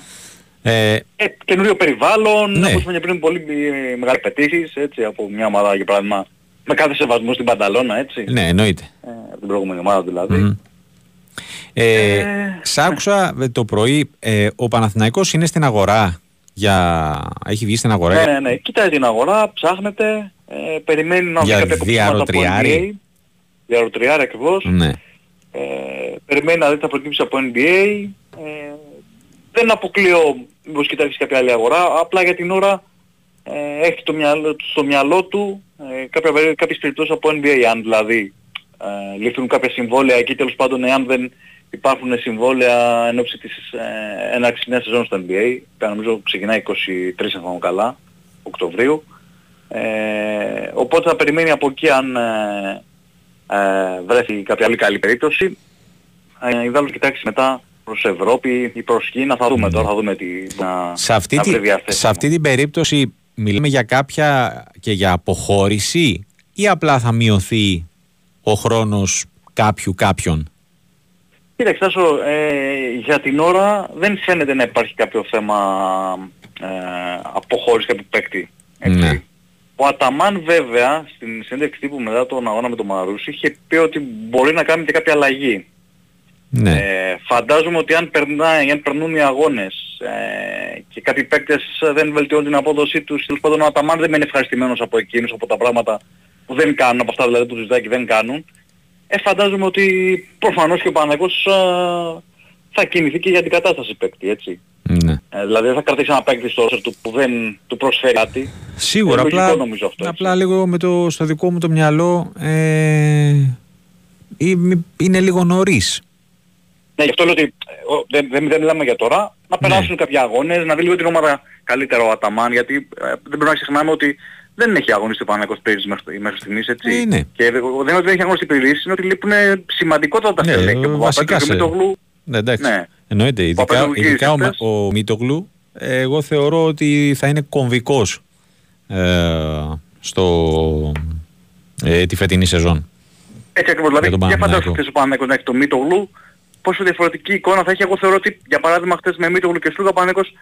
Ε, Ε, καινούριο περιβάλλον, Ναι. όπως είπαμε και πριν, πολύ ε, μεγάλες απαιτήσεις, έτσι, από μια ομάδα για παράδειγμα, με κάθε σεβασμό στην Πανταλώνα, έτσι, ναι, εννοείται. ε, από την προηγούμενη ομάδα δηλαδή. Μμμ. Ε, Ε, σ' άκουσα ε, το πρωί, ε, ο Παναθηναϊκός είναι στην αγορά για... Έχει βγει στην αγορά Ναι, για- ναι, ναι. Κοιτάει την αγορά, ψάχνεται, ε, περιμένει να βρει Για κάποια κοψίματα από διαρροτριάρι. NBA. Διαρροτριάρι ακριβώς. Ναι. Ε, περιμένει να δει τι θα προκύψει από NBA. Ε, δεν αποκλείω μήπως κοιτάξεις κάποια άλλη αγορά. Απλά για την ώρα ε, έχει το μυαλό, στο μυαλό του ε, κάποια, περί- κάποιες περιπτώσεις από NBA. Αν δηλαδή ε, ληφθούν κάποια συμβόλαια εκεί τέλος πάντων εάν δεν υπάρχουν συμβόλαια εν ώψη της ε, έναρξης νέας σεζόν στο NBA. που νομίζω ξεκινάει 23 αν θυμάμαι καλά, Οκτωβρίου. Ε, οπότε θα περιμένει από εκεί αν ε, ε, βρέθει κάποια άλλη καλή περίπτωση. Ε, ιδάλλως κοιτάξει μετά προς Ευρώπη ή προς Κίνα. Θα δούμε τώρα, θα δούμε τι να, Σε αυτή, να τη, βρει διαθέσιμο. σε αυτή την περίπτωση μιλάμε για κάποια και για αποχώρηση ή απλά θα μειωθεί ο χρόνος κάποιου κάποιον; Κοίταξε, Τάσο, ε, για την ώρα δεν φαίνεται να υπάρχει κάποιο θέμα ε, αποχώρηση κάποιου παίκτη. έτσι. Ναι. Ο Αταμάν βέβαια στην συνέντευξη τύπου μετά τον αγώνα με τον Μαρούσι είχε πει ότι μπορεί να κάνει και κάποια αλλαγή. Ναι. Ε, φαντάζομαι ότι αν, περνάει, αν περνούν οι αγώνες ε, και κάποιοι παίκτες δεν βελτιώνουν την απόδοσή τους, τέλος πάντων ο Αταμάν δεν είναι ευχαριστημένος από εκείνους, από τα πράγματα που δεν κάνουν, από αυτά δηλαδή που τους ζητάει και δεν κάνουν, ε, φαντάζομαι ότι προφανώς και ο Παναγός θα κινηθεί και για την κατάσταση παίκτη, έτσι. ναι. Ε, δηλαδή δεν θα κρατήσει ένα παίκτη στο ρόστερ του που δεν του προσφέρει κάτι. Σίγουρα, Ε, λογικό απλά, νομίζω αυτό, έτσι. απλά λίγο με το, στο δικό μου το μυαλό ε, ή- είναι λίγο νωρίς. Ναι, γι' αυτό λέω ότι ε, ο- δεν, δεν, δεν μιλάμε για τώρα. Να Ναι. περάσουν κάποιοι αγώνες, να δει λίγο την ομάδα καλύτερα ο Αταμάν, γιατί ε, δεν πρέπει να ξεχνάμε ότι δεν έχει αγωνιστεί ο Παναγικός Πέρις μέχρι, μέχρι στιγμής, έτσι. Ε, ναι. Και ε, δεν είναι ότι δεν έχει αγωνιστεί Πέρις, είναι ότι λείπουν σημαντικότατα Ναι, στελέχη. Ο βασικά Παπαπέτρου και ο σε- Μητογλου, Ναι, εντάξει. Ναι. Εννοείται. Ειδικά, Παπαδοπούλου ειδικά ο, γύρισε Μα- ο Μίτογλου, ε, εγώ θεωρώ ότι θα είναι κομβικός ε, στο, ε, τη φετινή σεζόν. Έτσι ακριβώς. Για Δηλαδή, τον για Παναθηναϊκό. φαντάσου χθες ο Παναγικός να έχει το Μητογλου, πόσο διαφορετική εικόνα θα έχει. Εγώ θεωρώ ότι, για παράδειγμα, χθες με Μητογλου και Σλούκα ο Παναγικός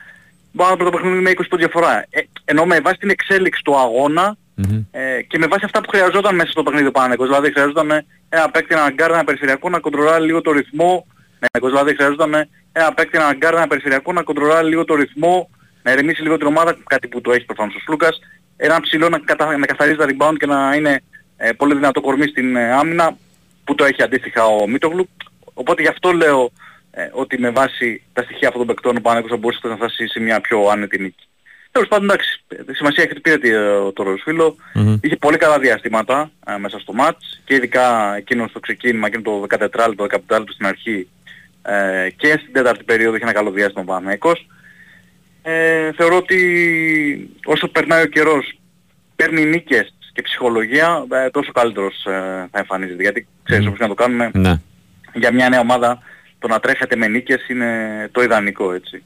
μπορεί να το παιχνίδι με 20 πόντους διαφορά. Ε, ενώ με βάση την εξέλιξη του αγώνα, Μμμ. Ε, και με βάση αυτά που χρειαζόταν μέσα στο παιχνίδι ο Παναθηναϊκός. Δηλαδή χρειαζόταν ε, ένα παίκτη, ένα γκάρ, ένα περιφερειακό να κοντρολάρει λίγο το ρυθμό. Ναι, δηλαδή χρειαζόταν ε, ένα παίκτη, ένα γκάρ, ένα περιφερειακό να κοντρολάρει λίγο το ρυθμό, να ηρεμήσει λίγο την ομάδα, κάτι που το έχει προφανώς ο Σλούκας. Ένα ψηλό να, κατα... να καθαρίζει τα rebound και να είναι ε, πολύ δυνατό κορμί στην ε, άμυνα, που το έχει αντίστοιχα ο Μίτογλου. Οπότε γι' αυτό λέω ε, ότι με βάση τα στοιχεία αυτών των παικτών ο Παναγικός θα μπορούσε να φτάσει σε μια πιο άνετη νίκη. Τέλος πάντων εντάξει, ε, σημασία έχει ότι πήρε τη- ε, το Ροσφύλλο. Μμμ. Είχε πολύ καλά διαστήματα ε, μέσα στο μάτς και ειδικά εκείνο στο ξεκίνημα, εκείνο το 14 λεπτό, 15 λεπτό στην αρχή ε, και στην τέταρτη περίοδο είχε ένα καλό διάστημα ο Παναθηναϊκός. Ε, θεωρώ ότι όσο περνάει ο καιρός παίρνει νίκες και ψυχολογία ε, τόσο καλύτερος ε, θα εμφανίζεται. Γιατί ξέρεις Μμμ. όπως και να το κάνουμε Ναι. για μια νέα ομάδα το να τρέχετε με νίκες είναι το ιδανικό έτσι.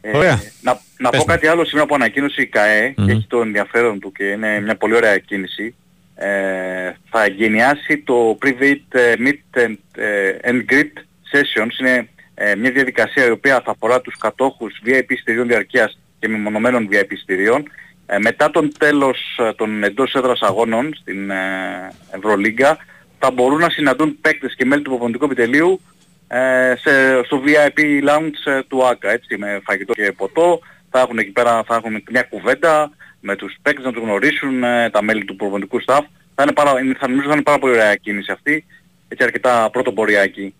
Ε, Ωραία. να να Πες πω μου. κάτι άλλο σήμερα που ανακοίνωσε η ΚΑΕ Μμμ. και έχει το ενδιαφέρον του και είναι μια πολύ ωραία κίνηση. Ε, θα γενιάσει το Private ε, Meet and, ε, and Greet Sessions. Είναι ε, μια διαδικασία η οποία θα αφορά τους κατόχους VIP εισιτηρίων διαρκείας και μεμονωμένων VIP εισιτηρίων. Ε, μετά τον τέλος ε, των εντός έδρας αγώνων στην ε, Ευρωλίγκα θα μπορούν να συναντούν παίκτες και μέλη του προπονητικού επιτελείου ε, σε, στο VIP lounge ε, του ΆΚΑ, έτσι, με φαγητό και ποτό. Θα έχουν εκεί πέρα θα έχουν μια κουβέντα με τους παίκτες να τους γνωρίσουν, ε, τα μέλη του προπονητικού staff. Θα, είναι πάρα, είναι- θα νομίζω θα είναι πάρα πολύ ωραία κίνηση αυτή, έτσι αρκετά πρωτοποριακή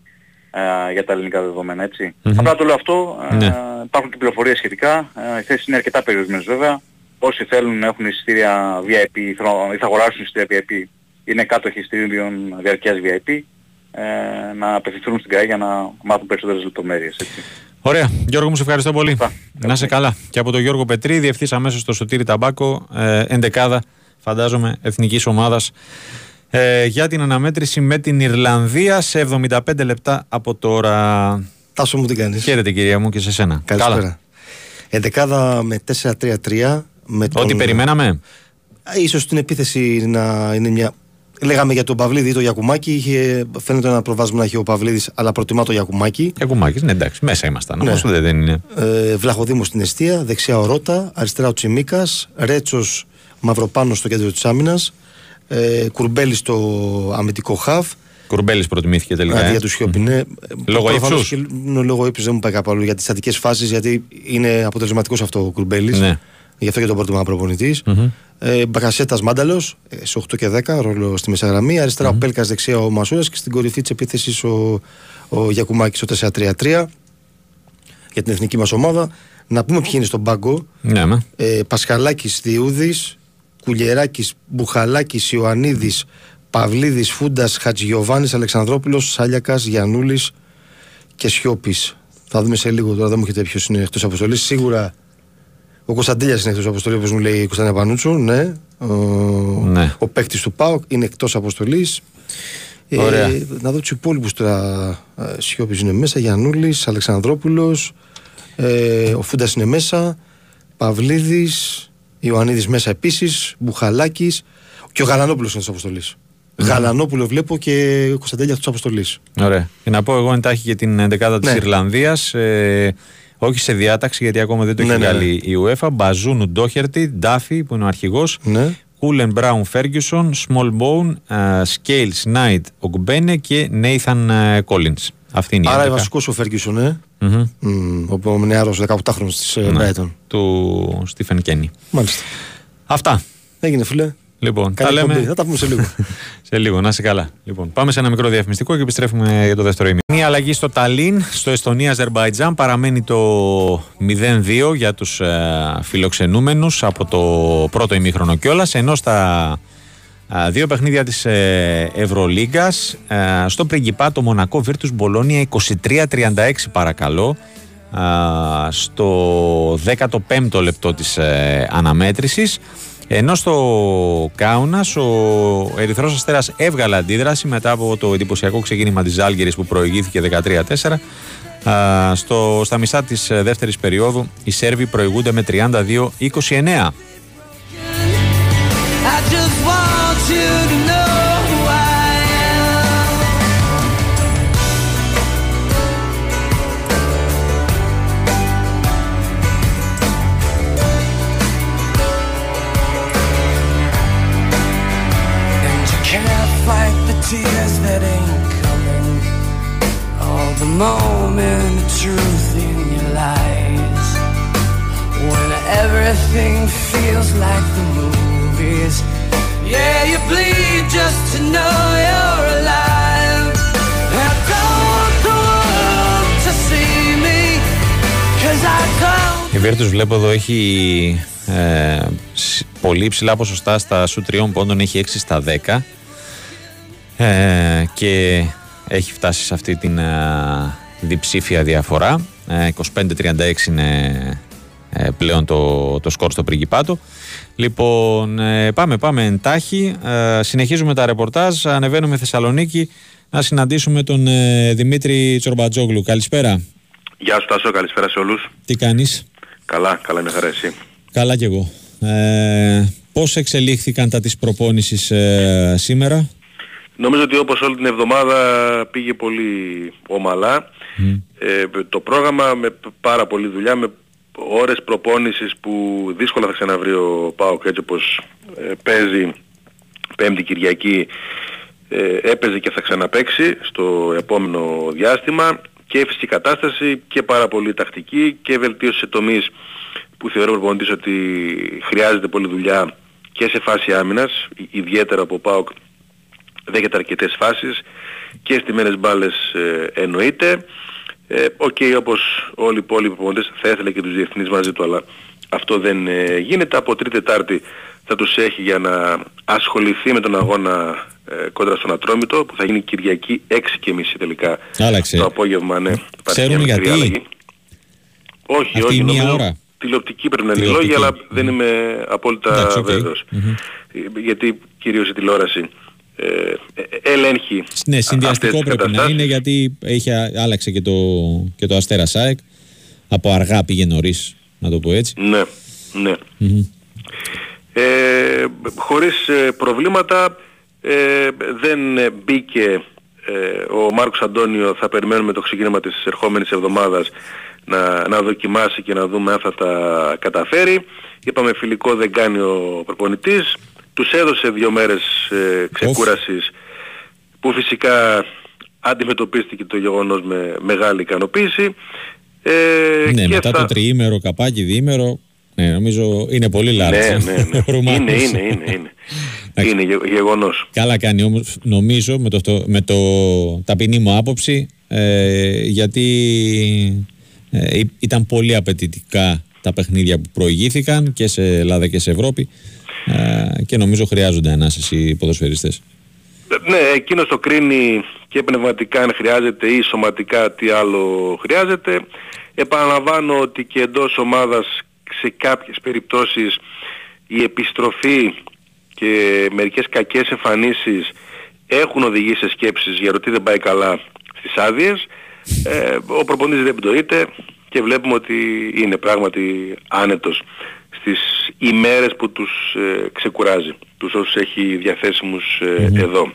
ε, για τα ελληνικά δεδομένα, έτσι. Μμμ. Απλά το λέω αυτό, ε, Ναι. υπάρχουν και πληροφορίες σχετικά, ε, οι θέσεις είναι αρκετά περιορισμένες βέβαια. Όσοι θέλουν να έχουν εισιτήρια VIP ή θα- ή θα αγοράσουν εισιτήρια VIP, είναι κάτοχοι εισιτήριων διαρκείας VIP, ε, να απευθυνθούν στην ΚΑΕ για να μάθουν περισσότερες λεπτομέρειες. Έτσι. Ωραία. Γιώργο μου, σε ευχαριστώ πολύ. Αυτά. Να είσαι καλά. Και από τον Γιώργο Πετρή, διευθύνσα αμέσως στο Σωτήρι Ταμπάκο, ε, εντεκάδα φαντάζομαι, εθνικής ομάδας ε, για την αναμέτρηση με την Ιρλανδία σε 75 λεπτά από τώρα. Τάσο μου τι κάνεις; Χαίρετε κυρία μου και σε σένα. Καλησπέρα. Εντεκάδα με 4-3-3. Με τον... Ό,τι περιμέναμε. Ίσως την επίθεση να είναι μια Λέγαμε για τον Παυλίδη ή τον Γιακουμάκη. Είχε, φαίνεται ένα προβάσμα να έχει ο Παυλίδης, αλλά προτιμά το Γιακουμάκη. Γιακουμάκης, ναι, εντάξει, μέσα ήμασταν. Ναι. δεν, δεν είναι. Ε, Βλαχοδήμος στην αιστεία, δεξιά ο Ρότα, αριστερά ο Τσιμίκας, Ρέτσος Μαυροπάνος στο κέντρο της άμυνας, ε, Κουρμπέλης στο αμυντικό χαβ. Κουρμπέλης προτιμήθηκε τελικά. Αντί ε. για τους Σιώπη, ναι. Λόγω ύψους. Λόγω ύψους δεν μου πάει κάπου για τις στατικέ φάσεις, γιατί είναι αποτελεσματικός αυτό ο Κουρμπέλης. Ναι. Γι' αυτό και τον πρότιμα προπονητής. Mm-hmm. Ε, Μπακασέτας Μάνταλος ε, σε 8 και 10, ρόλο στη μεσαγραμμή. Αριστερά mm-hmm. ο Πέλκας, δεξιά ο Μασούρας και στην κορυφή της επίθεσης ο, ο Γιακουμάκης στο 4-3-3 για την εθνική μας ομάδα. Να πούμε ποιοι είναι στον πάγκο. Ναι, ναι. ε, Πασχαλάκης Διούδης, Κουλιεράκης Μπουχαλάκης Ιωαννίδης, Παυλίδης Φούντας Χατζιωβάνη Αλεξανδρόπουλος, Σάλιακα Γιανούλης και Σιώπης. Θα δούμε σε λίγο τώρα, δεν μου έχετε ποιος είναι εκτός αποστολής. Σίγουρα ο Κωνσταντέλιας είναι εκτός αποστολής, όπως μου λέει η Κωνσταντίνα Πανούτσου. Ναι. Ο, ναι. ο παίκτης του ΠΑΟΚ είναι εκτός αποστολής. Ε, να δω τους υπόλοιπους τώρα. Ε, Σιώπης είναι μέσα, Γιανούλης, Αλεξανδρόπουλος. Ε, ο Φούντας είναι μέσα. Παυλίδης. Ιωαννίδης μέσα επίσης. Μπουχαλάκης. Και ο Γαλανόπουλος είναι τη αποστολή. Mm. Γαλανόπουλο βλέπω και Κωνσταντέλια τη αποστολή. Ωραία. Και να πω εγώ εντάχει για την 11η της Ιρλανδίας. Ε, όχι σε διάταξη γιατί ακόμα δεν το έχει ναι, ναι βγάλει ναι. η UEFA. Μπαζούνου Ντόχερτη, Ντάφι που είναι ο αρχηγός. Ναι. Κούλεν Μπράουν Φέργιουσον, Σμολ Μπόουν, Σκέιλς Νάιτ Ογκμπένε και Νέιθαν Κόλλιν. Αυτή είναι η Άρα βασικός ο Φέργιουσον, ε. Mm-hmm. Mm, ο νεαρό 18χρονο της Μπράιτον. Του Στίφεν Κένι. Μάλιστα. Αυτά. Έγινε φίλε. Λοιπόν, τα λέμε. Θα τα πούμε σε λίγο. σε λίγο, να είσαι καλά. Λοιπόν, πάμε σε ένα μικρό διαφημιστικό και επιστρέφουμε για το δεύτερο ημί. Μια αλλαγή στο Ταλίν, στο Εστονία-Αζερμπαϊτζάν. Παραμένει το 0-2 για τους ε, φιλοξενούμενους από το πρώτο ημίχρονο κιόλας. Ενώ στα ε, δύο παιχνίδια της ε, Ευρωλίγκας ε, στο Πριγκιπά το Μονακό Βίρτους Μπολόνια 23-36 παρακαλώ. Στο 15ο λεπτό της ε, αναμέτρησης ενώ στο Κάουνας ο Ερυθρός Αστέρας έβγαλε αντίδραση μετά από το εντυπωσιακό ξεκίνημα της Ζάλγκερη που προηγήθηκε 13-4. Στο, στα μισά της δεύτερης περίοδου οι Σέρβοι προηγούνται με 32-29. Moment of truth in your lies. When everything feels like the movies. Yeah, you bleed just to know you're alive. I don't want the world to see me. Cause I don't. Η Βέρτους βλέπω εδώ έχει ε, πολύ ψηλά ποσοστά στα σου τριών πόντων, έχει 6 στα 10 ε, και έχει φτάσει σε αυτή την ε, διψήφια διαφορά. 25-36 ε, είναι ε, πλέον το, το σκορ στο Πριγκιπάτο. Λοιπόν, πάμε, πάμε εντάχει. συνεχίζουμε τα ρεπορτάζ. Ανεβαίνουμε Θεσσαλονίκη να συναντήσουμε τον Δημήτρη Τσορμπατζόγλου. Καλησπέρα. Γεια σου Τάσο, καλησπέρα σε όλους. Τι κάνεις; Καλά, καλά είμαι χαρά εσύ. Καλά κι εγώ. Ε, πώς εξελίχθηκαν τα της προπόνησης σήμερα; Νομίζω ότι όπως όλη την εβδομάδα πήγε πολύ ομαλά. Ε, το πρόγραμμα με πάρα πολλή δουλειά, με ώρες προπόνησης που δύσκολα θα ξαναβρει ο ΠΑΟΚ έτσι όπως ε, παίζει Πέμπτη Κυριακή ε, έπαιζε και θα ξαναπαίξει στο επόμενο διάστημα και φυσική κατάσταση και πάρα πολύ τακτική και βελτίωση σε τομείς που θεωρώ προπονητής ότι χρειάζεται πολλή δουλειά και σε φάση άμυνας, ιδιαίτερα από ΠΑΟΚ δέχεται αρκετές φάσεις και στημένες μπάλες ε, εννοείται. Ε, οκ, ε, okay, όπως όλοι οι υπόλοιποι προπονητές θα ήθελε και τους διεθνείς μαζί του, αλλά αυτό δεν ε, γίνεται. Από τρίτη Τετάρτη θα τους έχει για να ασχοληθεί με τον αγώνα ε, κόντρα στον Ατρόμητο που θα γίνει Κυριακή 6.30 τελικά Άλλαξε. το απόγευμα. Ναι, Ξέρουν γιατί. Όχι, Αυτή όχι. μία νομίζω, ώρα. τηλεοπτική πρέπει να είναι οι λόγοι, αλλά δεν είμαι απόλυτα okay. βέβαιος. Γιατί κυρίως η τηλεόραση ε, ε, ελέγχει Ναι, συνδυαστικό πρέπει να είναι γιατί έχει άλλαξε και το, και το Αστέρα ΣΑΕΚ. Από αργά πήγε νωρίς, να το πω έτσι. Ναι, ναι. Ε, χωρίς ε, προβλήματα ε, δεν μπήκε ε, ο Μάρκος Αντώνιο θα περιμένουμε το ξεκίνημα της ερχόμενης εβδομάδας να, να δοκιμάσει και να δούμε αν θα τα καταφέρει. Είπαμε φιλικό δεν κάνει ο προπονητής. Τους έδωσε δύο μέρες ε, ξεκούρασης που φυσικά αντιμετωπίστηκε το γεγονός με μεγάλη ικανοποίηση. Ε, ναι, και μετά θα... το τριήμερο, καπάκι, διήμερο, ναι, νομίζω είναι πολύ λάθος. Ναι, ναι, ναι. είναι, είναι, είναι, είναι. είναι γε, γεγονός. Καλά κάνει όμως, νομίζω, με, το, με το ταπεινή μου άποψη, ε, γιατί ε, ήταν πολύ απαιτητικά τα παιχνίδια που προηγήθηκαν και σε Ελλάδα και σε Ευρώπη ε, και νομίζω χρειάζονται ανάσες οι ποδοσφαιριστές. Ναι, εκείνος το κρίνει και πνευματικά αν χρειάζεται ή σωματικά τι άλλο χρειάζεται. Επαναλαμβάνω ότι και εντός ομάδας σε κάποιες περιπτώσεις η επιστροφή και μερικές κακές εμφανίσεις έχουν οδηγήσει σε σκέψεις για το τι δεν πάει καλά στις άδειες. Ε, ο προπονητής δεν πτωείται και βλέπουμε ότι είναι πράγματι άνετος στις ημέρες που τους ε, ξεκουράζει, τους όσους έχει διαθέσιμους ε, εδώ.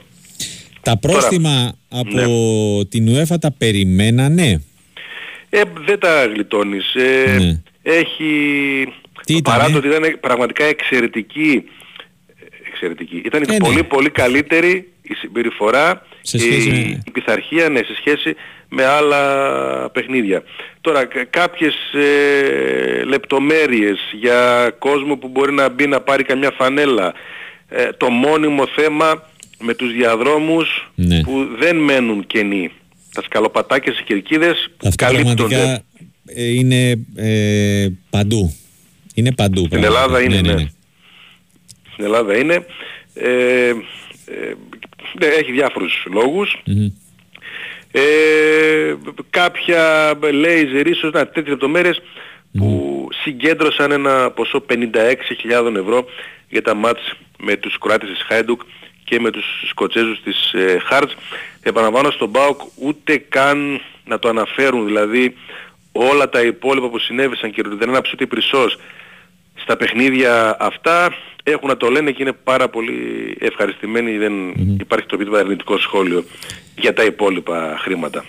Τα πρόστιμα από ναι. την UEFA τα περιμένανε; Ε, δεν τα γλιτώνεις. Ε, ναι. Έχει... Τι παρά το ότι ήταν πραγματικά εξαιρετική, εξαιρετική. Ήταν ε, πολύ ναι. πολύ καλύτερη η συμπεριφορά σε σχέση η, η πειθαρχία ναι, σε σχέση με άλλα παιχνίδια. Τώρα κάποιες ε, λεπτομέρειες για κόσμο που μπορεί να μπει να πάρει καμιά φανέλα ε, το μόνιμο θέμα με τους διαδρόμους ναι. που δεν μένουν κενοί. Τα σκαλοπατάκια στις κερκίδες καλύπτονται. Ε, είναι ε, παντού. Είναι παντού. Στην Ελλάδα είναι, ναι, ναι, ναι. Στην Ελλάδα είναι. Ε, ναι, έχει διάφορους Ε, κάποια λέιζερ ίσως να τέτοιες λεπτομέρειες που συγκέντρωσαν ένα ποσό 56.000 ευρώ για τα μάτς με τους Κροάτες της Χάιντουκ και με τους Σκοτσέζους της ε, Χάρτς. Επαναλαμβάνω στον ΠΑΟΚ ούτε καν να το αναφέρουν δηλαδή όλα τα υπόλοιπα που συνέβησαν και δεν είναι ψούτη πρισός στα παιχνίδια αυτά έχουν να το λένε και είναι πάρα πολύ ευχαριστημένοι. Δεν υπάρχει το πίτημα αρνητικό σχόλιο για τα υπόλοιπα χρήματα.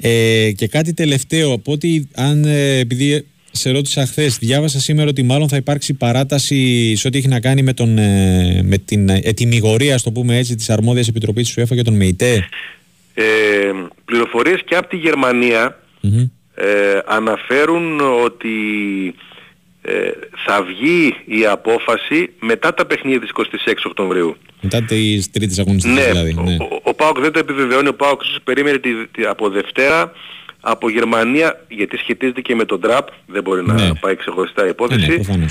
Ε, και κάτι τελευταίο, από ότι αν ε, επειδή σε ρώτησα χθες, διάβασα σήμερα ότι μάλλον θα υπάρξει παράταση σε ό,τι έχει να κάνει με, τον, ε, με την ετοιμιγορία, στο πούμε έτσι, της αρμόδιας επιτροπής της UEFA για τον ΜΕΙΤΕ. Ε, πληροφορίες και από τη γερμανια ε, αναφέρουν ότι ε, θα βγει η απόφαση μετά τα παιχνίδια της 26 Οκτωβρίου. Μετά τις τρίτες αγωνιστικές ναι, δηλαδή. Ναι, ο, ο, Πάοκ δεν το επιβεβαιώνει, ο Πάοκ περίμενε τη, από Δευτέρα από Γερμανία, γιατί σχετίζεται και με τον τραπ, δεν μπορεί να ναι. πάει ξεχωριστά η υπόθεση. Ναι, ναι,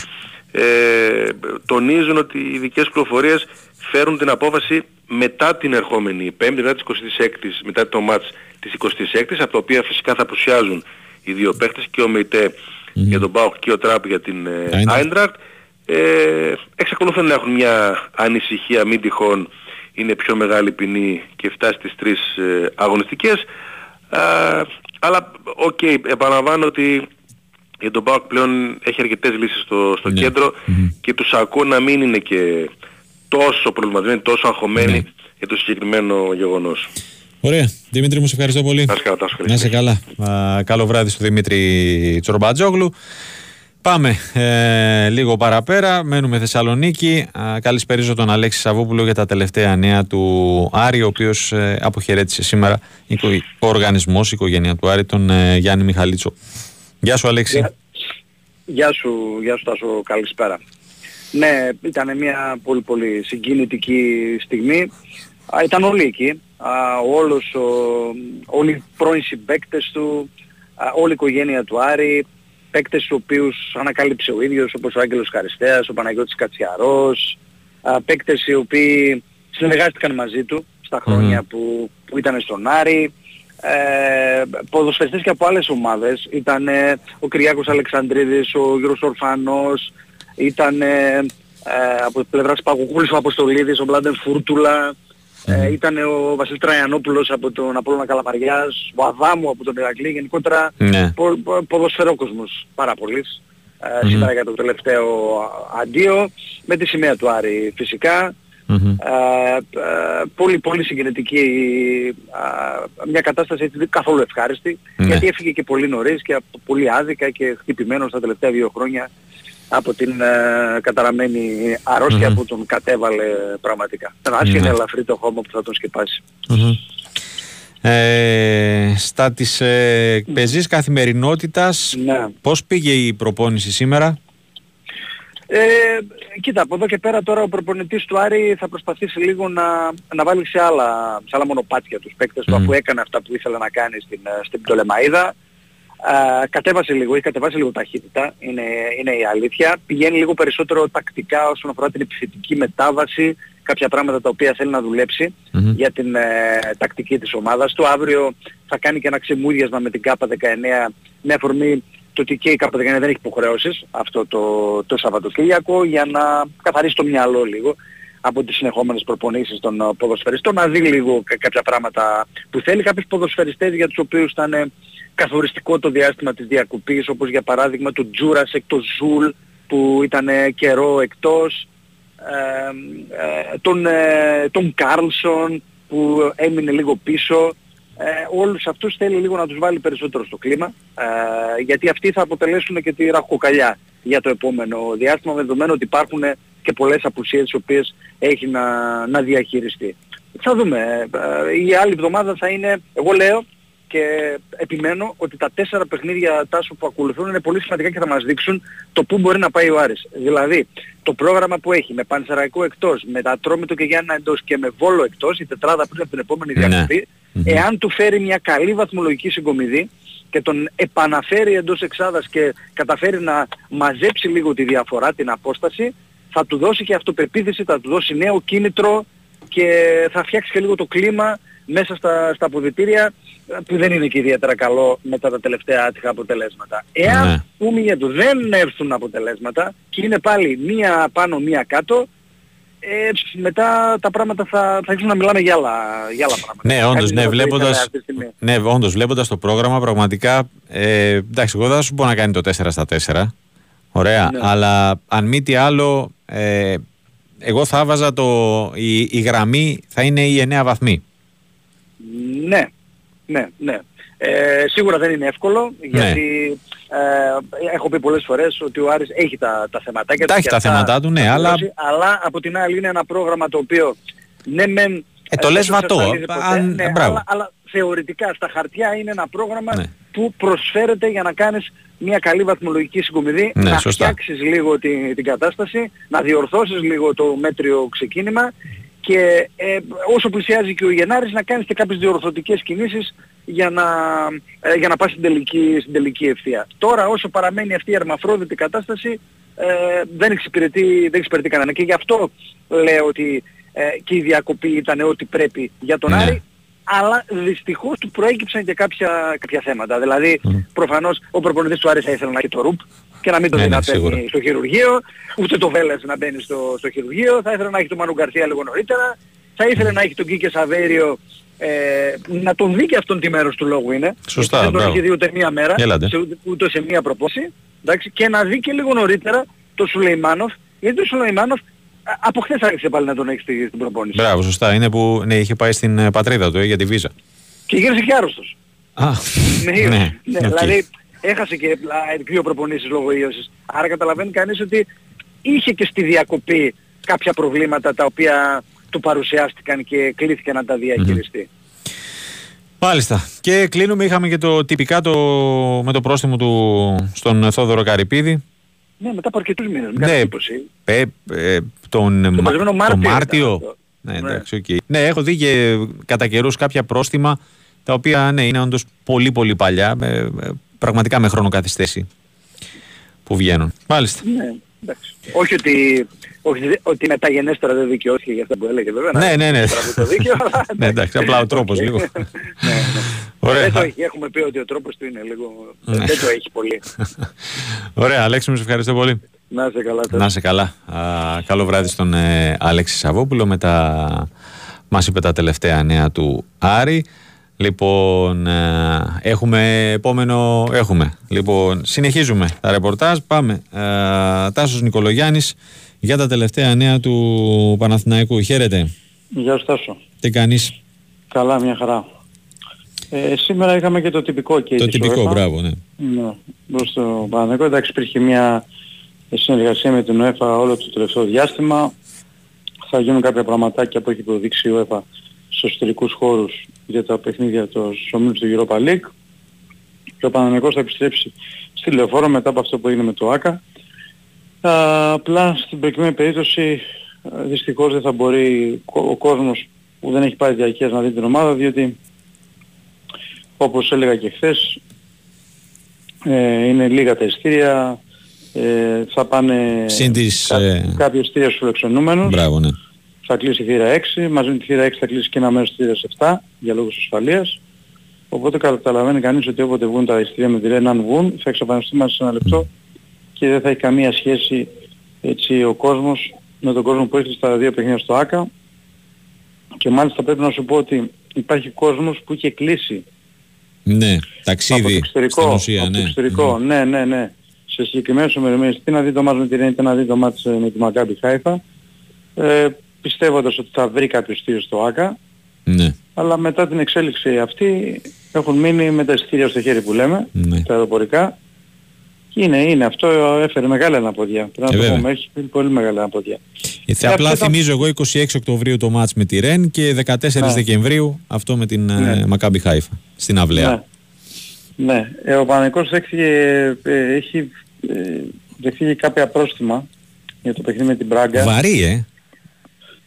ε, τονίζουν ότι οι δικές πληροφορίες φέρουν την απόφαση μετά την ερχόμενη Πέμπτη, μετά, 26, μετά το ματς της 26ης, από τα οποία φυσικά θα απουσιάζουν οι δύο παίχτες και ο Μεϊτέ για τον ΠΑΟΚ και ο Τραπ για την Άιντραχτ. Ε, εξακολουθούν να έχουν μια ανησυχία μην τυχόν είναι πιο μεγάλη ποινή και φτάσει στις τρεις ε, αγωνιστικές. αλλά OK, okay, επαναλαμβάνω ότι για τον ΠΑΟΚ πλέον έχει αρκετές λύσεις στο, στο ναι. κεντρο και τους ακούω να μην είναι και τόσο προβληματισμένοι, τόσο αγχωμένοι ναι. για το συγκεκριμένο γεγονός. Ωραία. Δημήτρη μου, σε ευχαριστώ πολύ. Να είσαι καλά. καλό βράδυ στο Δημήτρη Τσορμπατζόγλου. Πάμε ε, λίγο παραπέρα. Μένουμε Θεσσαλονίκη. καλησπέριζω τον Αλέξη Σαββόπουλο για τα τελευταία νέα του Άρη, ο οποίος ε, αποχαιρέτησε σήμερα ο οργανισμός, η οικογένεια του Άρη, τον ε, Γιάννη Μιχαλίτσο. Γεια σου, Αλέξη. Γεια, σου, γεια σου, Τάσο. Καλησπέρα. Ναι, ήταν μια πολύ πολύ συγκινητική στιγμή. ήταν όλοι εκεί όλος, ο, όλοι οι πρώην συμπαίκτες του, όλη η οικογένεια του Άρη, παίκτες τους οποίους ανακάλυψε ο ίδιος όπως ο Άγγελος Καριστέας, ο Παναγιώτης Κατσιαρός, παίκτες οι οποίοι συνεργάστηκαν μαζί του στα χρόνια που, που ήταν στον Άρη, ε, ποδοσφαιριστές και από άλλες ομάδες. Ήταν ε, ο Κυριάκος Αλεξανδρίδης, ο Γιώργος Ορφανός, ήταν ε, από πλευράς Παγωγούλης ο Αποστολίδης, ο Μπλάντεν Φούρτουλα, ε, ήταν ο Βασίλης Τραϊανόπουλος από τον Απόλλωνα Καλαμαριάς, ο Αδάμου από τον Ηρακλή, γενικότερα ναι. πο, πο, ποδοσφαιρόκοσμος πάρα πολύς. Ε, σήμερα για το τελευταίο αντίο, με τη σημαία του Άρη φυσικά. Ε, ε, πολύ πολύ συγκινητική μια κατάσταση έτσι, καθόλου ευχάριστη ναι. γιατί έφυγε και πολύ νωρίς και πολύ άδικα και χτυπημένος στα τελευταία δύο χρόνια από την ε, καταραμένη αρρώστια που τον κατέβαλε πραγματικά. Ήταν άσχημα ναι. ελαφρύ το χώμα που θα τον σκεπάσει. Ε, στα της ε, πεζής καθημερινότητας, ναι. πώς πήγε η προπόνηση σήμερα; Ε, κοίτα, από εδώ και πέρα τώρα ο προπονητής του Άρη θα προσπαθήσει λίγο να, να βάλει σε άλλα, σε άλλα μονοπάτια τους παίκτες του αφού έκανε αυτά που ήθελε να κάνει στην, ε, στην Πτολεμαίδα. Ε, κατέβασε λίγο, έχει κατεβάσει λίγο ταχύτητα, είναι, είναι η αλήθεια. Πηγαίνει λίγο περισσότερο τακτικά όσον αφορά την επιθετική μετάβαση, κάποια πράγματα τα οποία θέλει να δουλεψει για την ε, τακτική της ομάδας του. Αύριο θα κάνει και ένα ξεμούδιασμα με την ΚΑΠΑ 19 με αφορμή το ότι και η ΚΑΠΑ 19 δεν έχει υποχρεώσεις αυτό το, το Σαββατοκύριακο για να καθαρίσει το μυαλό λίγο από τις συνεχόμενες προπονήσεις των ε, ποδοσφαιριστών, να δει λίγο κάποια πράγματα που θέλει. Κάποιους ποδοσφαιριστές για τους οποίους ήταν καθοριστικό το διάστημα της διακοπής, όπως για παράδειγμα του Τζούρασεκ, το Ζουλ που ήταν καιρό εκτός, ε, ε, τον, ε, τον Κάρλσον που έμεινε λίγο πίσω. Ε, όλους αυτούς θέλει λίγο να τους βάλει περισσότερο στο κλίμα, ε, γιατί αυτοί θα αποτελέσουν και τη ραχοκοκαλιά για το επόμενο διάστημα, με δεδομένο ότι υπάρχουν και πολλές απουσίες τις οποίες έχει να, να διαχειριστεί. Θα δούμε. η άλλη εβδομάδα θα είναι, εγώ λέω, και επιμένω ότι τα τέσσερα παιχνίδια τάσου που ακολουθούν είναι πολύ σημαντικά και θα μας δείξουν το πού μπορεί να πάει ο Άρης. Δηλαδή, το πρόγραμμα που έχει με Πανσεραϊκό εκτός, με τα Ατρόμητο και Γιάννα εντός και με Βόλο εκτός, η τετράδα πριν από την επόμενη ναι. διακοπή, εάν του φέρει μια καλή βαθμολογική συγκομιδή και τον επαναφέρει εντός εξάδας και καταφέρει να μαζέψει λίγο τη διαφορά, την απόσταση, θα του δώσει και αυτοπεποίθηση, θα του δώσει νέο κίνητρο και θα φτιάξει και λίγο το κλίμα μέσα στα, στα αποδητήρια που δεν είναι και ιδιαίτερα καλό μετά τα τελευταία άτυχα αποτελέσματα. Εάν ναι. πούμε του δεν έρθουν αποτελέσματα και είναι πάλι μία πάνω μία κάτω, ε, μετά τα πράγματα θα, θα αρχίσουν να μιλάμε για άλλα, για άλλα πράγματα. Ναι, όντως, ναι, βλέποντας, ναι, όντως, βλέποντας το πρόγραμμα πραγματικά, ε, εντάξει, εγώ δεν σου πω να κάνει το 4 στα 4, ωραία, ναι. αλλά αν μη τι άλλο, ε, εγώ θα έβαζα το, η, η γραμμή θα είναι οι 9 βαθμοί. Ναι, ναι, ναι. Ε, σίγουρα δεν είναι εύκολο ναι. γιατί ε, έχω πει πολλές φορές ότι ο Άρης έχει τα, τα θεματάκια του. Τα έχει τα θέματα του, ναι, αλλά... αλλά από την άλλη είναι ένα πρόγραμμα το οποίο ναι μεν... Ε, το λες βατό, αν... ναι, αλλά, αλλά, θεωρητικά στα χαρτιά είναι ένα πρόγραμμα ναι. που προσφέρεται για να κάνεις μια καλή βαθμολογική συγκομιδή, ναι, να σωστά. φτιάξεις λίγο την, την κατάσταση, να διορθώσεις λίγο το μέτριο ξεκίνημα και ε, όσο πλησιάζει και ο Γενάρης να κάνεις και κάποιες διορθωτικές κινήσεις για να, ε, για να πας στην τελική, στην τελική ευθεία. Τώρα όσο παραμένει αυτή η αρμαφρόδιτη κατάσταση ε, δεν, εξυπηρετεί, δεν εξυπηρετεί κανένα και γι' αυτό λέω ότι ε, και η διακοπή ήταν ό,τι πρέπει για τον ναι. Άρη αλλά δυστυχώς του προέκυψαν και κάποια, κάποια θέματα. Δηλαδή, mm. προφανώς ο προπονητής του Άρη θα ήθελε να έχει το ρουπ και να μην το ναι, ναι στο χειρουργείο, ούτε το Βέλες να μπαίνει στο, στο χειρουργείο, θα ήθελε να έχει τον Μανου Γκαρθία λίγο νωρίτερα, θα ήθελε να έχει τον Κίκε Σαβέριο ε, να τον δει και αυτόν τη μέρος του λόγου είναι. Σωστά, δεν τον έχει δει ούτε μία μέρα, σε, ούτε σε μία προπόση, εντάξει, και να δει και λίγο νωρίτερα το Σουλεϊμάνοφ, γιατί το Σουλεϊμάνοφ από χθες άρχισε πάλι να τον έχει στην προπόνηση. Μπράβο, σωστά. Είναι που ναι, είχε πάει στην ε, πατρίδα του ε, για τη βίζα. Και γύρισε και άρρωστος. Α, ναι, ναι, ναι okay. δηλαδή έχασε και δύο προπονήσεις λόγω ίωσης. Άρα καταλαβαίνει κανείς ότι είχε και στη διακοπή κάποια προβλήματα τα οποία του παρουσιάστηκαν και κλείθηκε να τα διαχειριστεί. Μάλιστα. Και κλείνουμε, είχαμε και το τυπικά το, με το πρόστιμο του στον Θόδωρο Καρυπίδη. Ναι, μετά από αρκετούς μήνες. Ναι, ε, ε, τον, το Μάρτιο. Μάρτιο. Ναι, εντάξει, okay. ναι, έχω δει και κατά καιρούς κάποια πρόστιμα τα οποία ναι, είναι όντως πολύ πολύ παλιά, με, πραγματικά με χρόνο καθυστέρηση που βγαίνουν. Μάλιστα. Ναι. Όχι ότι, όχι ότι μεταγενέστερα δεν δικαιώθηκε για αυτά που έλεγε βέβαια. Ναι, ναι, ναι. Το δίκαιο, ναι, εντάξει, απλά ο τρόπος λίγο. ναι, ναι. Ωραία. Δεν το έχει, έχουμε πει ότι ο τρόπος του είναι λίγο... Ναι. Δεν το έχει πολύ. Ωραία, Αλέξη μου, σε ευχαριστώ πολύ. Να είσαι καλά. Να είσαι καλά. Α, καλό βράδυ στον ε, Αλέξη Σαββόπουλο με τα... Μας είπε τα τελευταία νέα του Άρη. Λοιπόν, ε, έχουμε επόμενο, έχουμε. Λοιπόν, συνεχίζουμε τα ρεπορτάζ, πάμε. Ε, Τάσος Νικολογιάννης για τα τελευταία νέα του Παναθηναϊκού. Χαίρετε. Γεια σου Τάσο. Τι κάνεις; Καλά, μια χαρά. Ε, σήμερα είχαμε και το τυπικό και Το τυπικό, μπράβο, ναι. Ναι, προς το Παναθηναϊκό. Εντάξει, υπήρχε μια συνεργασία με την ΟΕΦΑ όλο το τελευταίο διάστημα. Θα γίνουν κάποια πραγματάκια που έχει προδείξει η ΟΕΦΑ στους εσωτερικούς χώρους για τα παιχνίδια του ομίλους του Europa League και ο Παναγενικός θα επιστρέψει στη Λεωφόρο μετά από αυτό που έγινε με το ΆΚΑ. Απλά στην προκειμένη περίπτωση δυστυχώς δεν θα μπορεί ο κόσμος που δεν έχει πάρει διαρκείας να δει την ομάδα διότι όπως έλεγα και χθες ε, είναι λίγα τα ειστήρια ε, θα πάνε Σύντης, κά, ε... κάποια ειστήρια στους φιλοξενούμενους. Μπράβο, ναι θα κλείσει η θύρα 6, μαζί με τη θύρα 6 θα κλείσει και ένα μέρος της θύρας 7 για λόγους ασφαλείας. Οπότε καταλαβαίνει κανείς ότι όποτε βγουν τα ειστήρια με τη ΡΕΝ αν βγουν θα εξαφανιστούμε σε ένα λεπτό και δεν θα έχει καμία σχέση έτσι ο κόσμος με τον κόσμο που έχει στα δύο παιχνίδια στο ΆΚΑ και μάλιστα πρέπει να σου πω ότι υπάρχει κόσμος που είχε κλείσει ναι, ταξίδι από το εξωτερικό, ουσία, από ναι. το εξωτερικό. Mm. ναι, ναι, ναι. Σε συγκεκριμένες ομιλίες, τι να δει το μάτς με τη Ρένη, τι να δει το μάτς με τη Μακάμπη Χάιφα. Ε, πιστεύοντας ότι θα βρει κάποιο στήριο στο ΆΚΑ. Ναι. Αλλά μετά την εξέλιξη αυτή έχουν μείνει με τα εισιτήρια στο χέρι που λέμε, ναι. τα αεροπορικά. Και είναι, είναι. Αυτό έφερε μεγάλη αναποδιά. Πρέπει να ε, το πούμε, έχει πολύ μεγάλη αναποδιά. Ε, απλά θυμίζω εγώ 26 Οκτωβρίου το μάτς με τη Ρεν και 14 ναι. Δεκεμβρίου αυτό με την ναι. Μακάμπι Χάιφα στην Αυλαία. Ναι. Ναι, ε, ο Παναγικός έχει, ε, έχει ε, δεχθεί κάποια πρόστιμα για το παιχνίδι με την Μπράγκα. Βαρύ, ε.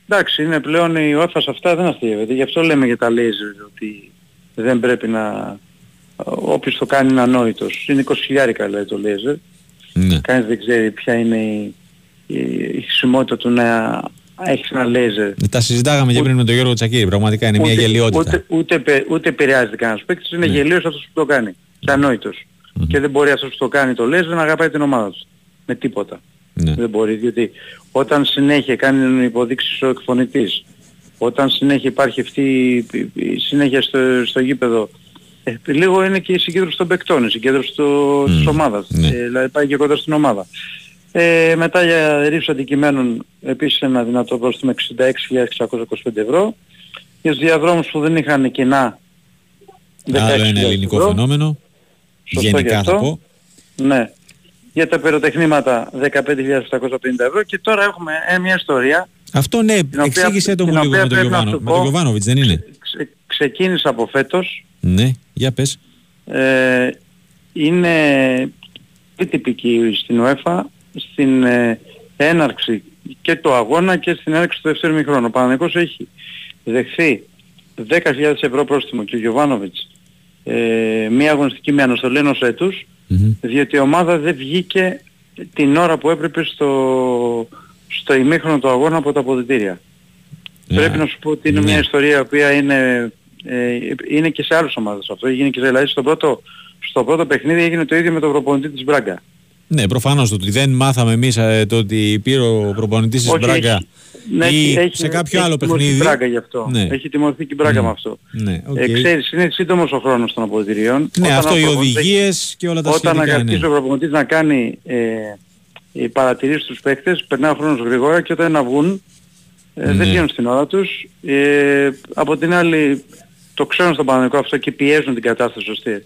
Εντάξει, είναι πλέον η ΟΕΦΑ σε αυτά δεν αστείευεται. Γι' αυτό λέμε για τα λέιζερ ότι δεν πρέπει να... Όποιος το κάνει είναι ανόητος. Είναι 20 χιλιάρικα λέει το λέιζερ. Ναι. Κανείς δεν ξέρει ποια είναι η, η, η χρησιμότητα του να έχεις ένα λέιζερ. Τα συζητάγαμε και πριν με τον Γιώργο Τσακίρη. Πραγματικά είναι ούτε, μια γελιότητα. Ούτε, ούτε, ούτε, ούτε επηρεάζεται κανένας παίκτης. Είναι ναι. γελίος αυτός που το κάνει. Και ανόητος. Mm-hmm. Και δεν μπορεί αυτός που το κάνει το λέιζερ να αγαπάει την ομάδα του. Με τίποτα. Ναι. Δεν μπορεί, διότι όταν συνέχεια κάνει υποδείξεις ο εκφωνητής, όταν συνέχεια υπάρχει αυτή η συνέχεια στο, στο γήπεδο, ε, λίγο είναι και η συγκέντρωση των παικτών, η συγκέντρωση του, mm. της ομάδας, ναι. ε, δηλαδή πάει και κοντά στην ομάδα. Ε, μετά για ρήψη αντικειμένων επίσης ένα δυνατό πρόστιμο 66.625 ευρώ. Για τους διαδρόμους που δεν είχαν κοινά Άλλο ένα ελληνικό ευρώ. φαινόμενο. Σωστό Γενικά θα πω. Ναι για τα πυροτεχνήματα 15.750 ευρώ και τώρα έχουμε ε, μια ιστορία. Αυτό ναι, εξήγησε το μου λίγο με τον Γιωβάνο, με τον Γιωβάνοβιτς δεν είναι; Ξε, ξεκίνησε από φέτος. Ναι, για πες. Ε, είναι τυπική στην ΟΕΦΑ στην ε, έναρξη και του αγώνα και στην έναρξη του δεύτερου μηχρόνου. Ο Παναγικός έχει δεχθεί 10.000 ευρώ πρόστιμο και ο Γιωβάνοβιτς ε, μία αγωνιστική με αναστολή ενός έτους Mm-hmm. διότι η ομάδα δεν βγήκε την ώρα που έπρεπε στο, στο ημίχρονο του αγώνα από τα αποδητήρια. Yeah. Πρέπει να σου πω ότι είναι Ναι. μια ιστορία που είναι, ε, είναι και σε άλλες ομάδες αυτό. Έγινε και σε δηλαδή στο πρώτο, στο πρώτο παιχνίδι έγινε το ίδιο με τον προπονητή της Μπράγκα. Ναι, προφανώς το ότι δεν μάθαμε εμείς ε, το ότι πήρε ο προπονητής της Όχι, Μπράγκα έχει- ναι, ή έχει- έχει- σε κάποιο έχει άλλο τιμωρηθεί παιχνίδι. η Μπράγκα γι' αυτό. Ναι. Έχει τιμωρηθεί και η Μπράγκα Mm. με αυτό. Ναι, οκ. Ε, ξέρεις, είναι σύντομος ο χρόνος των αποδυτηρίων. ναι, Όταν αυτό ο οι προπονητής έχει- οδηγίες και όλα τα Όταν σχετικά. αρχίσει Ναι. ο προπονητής να κάνει ε, οι παρατηρήσεις στους παίκτες, περνάει ο χρόνος γρήγορα και όταν να βγουν ε, Ναι. δεν βγαίνουν στην ώρα τους. Ε, από την άλλη το ξέρουν στον Παναθηναϊκό αυτό και πιέζουν την κατάσταση σωστή.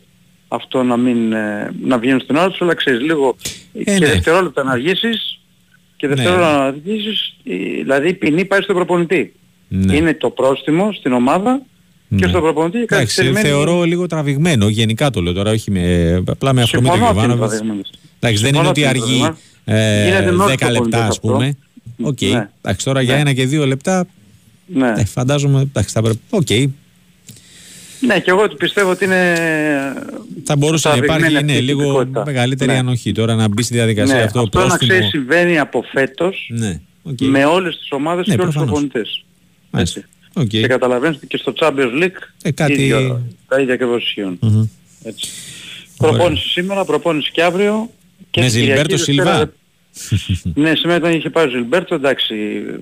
Αυτό να μην ε, να βγαίνουν στην ώρα τους, αλλά ξέρεις λίγο Ε, και ναι. δευτερόλεπτα να αργήσεις και Ναι. δευτερόλεπτα να αργήσεις, ε, δηλαδή η ποινή πάει στον προπονητή. Ναι. Είναι το πρόστιμο στην ομάδα και Ναι. στον προπονητή Εντάξει, καθυστερημένη- θεωρώ λίγο τραβηγμένο, γενικά το λέω τώρα, όχι με, απλά με αφορμή τον Συμφωνώ ότι είναι Γιωβάνοβιτς. τραβηγμένος. Εντάξει, δεν είναι Συμφωνώ ότι ότι είναι αργεί τραβηγμένος. ε, Γίνεται με όλους 10 τους λεπτά προπονητές ας αυτό. πούμε. Οκ. Ναι. Εντάξει, τώρα για Ναι. ένα και δύο λεπτά Ναι. ε, φαντάζομαι εντάξει, θα πρέπει. Οκ. Ναι, και εγώ πιστεύω ότι είναι. Θα μπορούσε να υπάρχει ναι, λίγο μεγαλύτερη ναι. ανοχή τώρα να μπει στη διαδικασία ναι, αυτό. Αυτό πρόστιμο... να ξέρει συμβαίνει από φέτος ναι, okay. με όλες τις ομάδες ναι, και όλους τους προπονητές. Έτσι. Okay. Και καταλαβαίνετε ότι και στο Champions League ε, κάτι... ίδιο, τα ίδια ακριβώς ισχύουν. Mm-hmm. Έτσι. Προπόνηση σήμερα, προπόνηση και αύριο. Και με Ζιλμπέρτο Σιλβά; ναι, σήμερα ήταν είχε πάει ο Ζιλμπέρτο, εντάξει,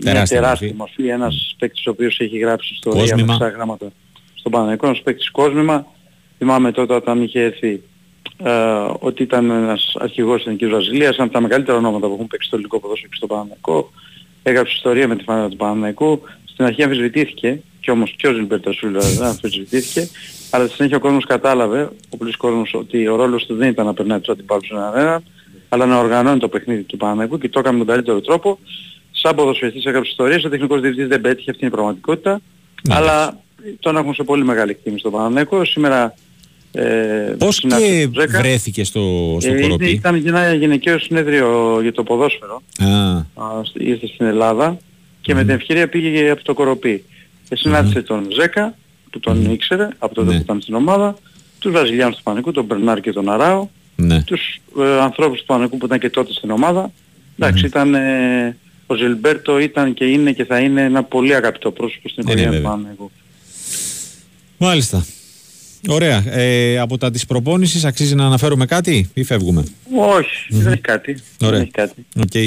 μια τεράστια μορφή, ένας παίκτης ο οποίος έχει γράψει στο διάμεσα γράμματα στον Παναγικό, ένας παίκτης κόσμημα. Θυμάμαι τότε όταν είχε έρθει ε, ότι ήταν ένας αρχηγός της Εθνικής Βραζιλίας, ένα από τα μεγαλύτερα ονόματα που έχουν παίξει στο ελληνικό ποδόσφαιρο και στον Παναγικό. Έγραψε ιστορία με τη φανέλα του Παναγικού. Στην αρχή αμφισβητήθηκε, και όμως και ο Ζιλμπέρτο Σούλα δεν αμφισβητήθηκε, αλλά στη συνέχεια ο κόσμος κατάλαβε, ο πλήρης κόσμος, ότι ο ρόλος του δεν ήταν να περνάει τους αντιπάλους στον αέρα, αλλά να οργανώνει το παιχνίδι του Παναγικού και το έκανε με τον καλύτερο τρόπο. Σαν ποδοσφαιριστής έγραψε ιστορίες, ο τεχνικός διευθυντής δεν πέτυχε, αυτή είναι η πραγματικότητα, ναι. αλλά τον έχουμε σε πολύ μεγάλη εκτίμηση στον Παναγικό. Σήμερα ε, Πώς και βρέθηκε στο, στο ε, Κοροπή; Ήταν ένα γυναικείο συνέδριο για το ποδόσφαιρο. Α. ήρθε στην Ελλάδα και mm. με την ευκαιρία πήγε από το Κοροπή. Και συνάντησε mm. τον Ζέκα, που τον mm. ήξερε από τότε ναι. που ήταν στην ομάδα, τους Βραζιλιάνους του Πανικού, τον Μπερνάρ και τον Αράο, ναι. τους ε, ανθρώπους του Πανικού που ήταν και τότε στην ομάδα. Εντάξει, mm. ήταν, ε, ο Ζιλμπέρτο ήταν και είναι και θα είναι ένα πολύ αγαπητό πρόσωπο στην οικογένεια του Πανικού. Μάλιστα. Ωραία. Ε, από τα της προπόνησης αξίζει να αναφέρουμε κάτι ή φεύγουμε; Όχι, δεν έχει κάτι. Ωραία. Δεν έχει κάτι. Okay.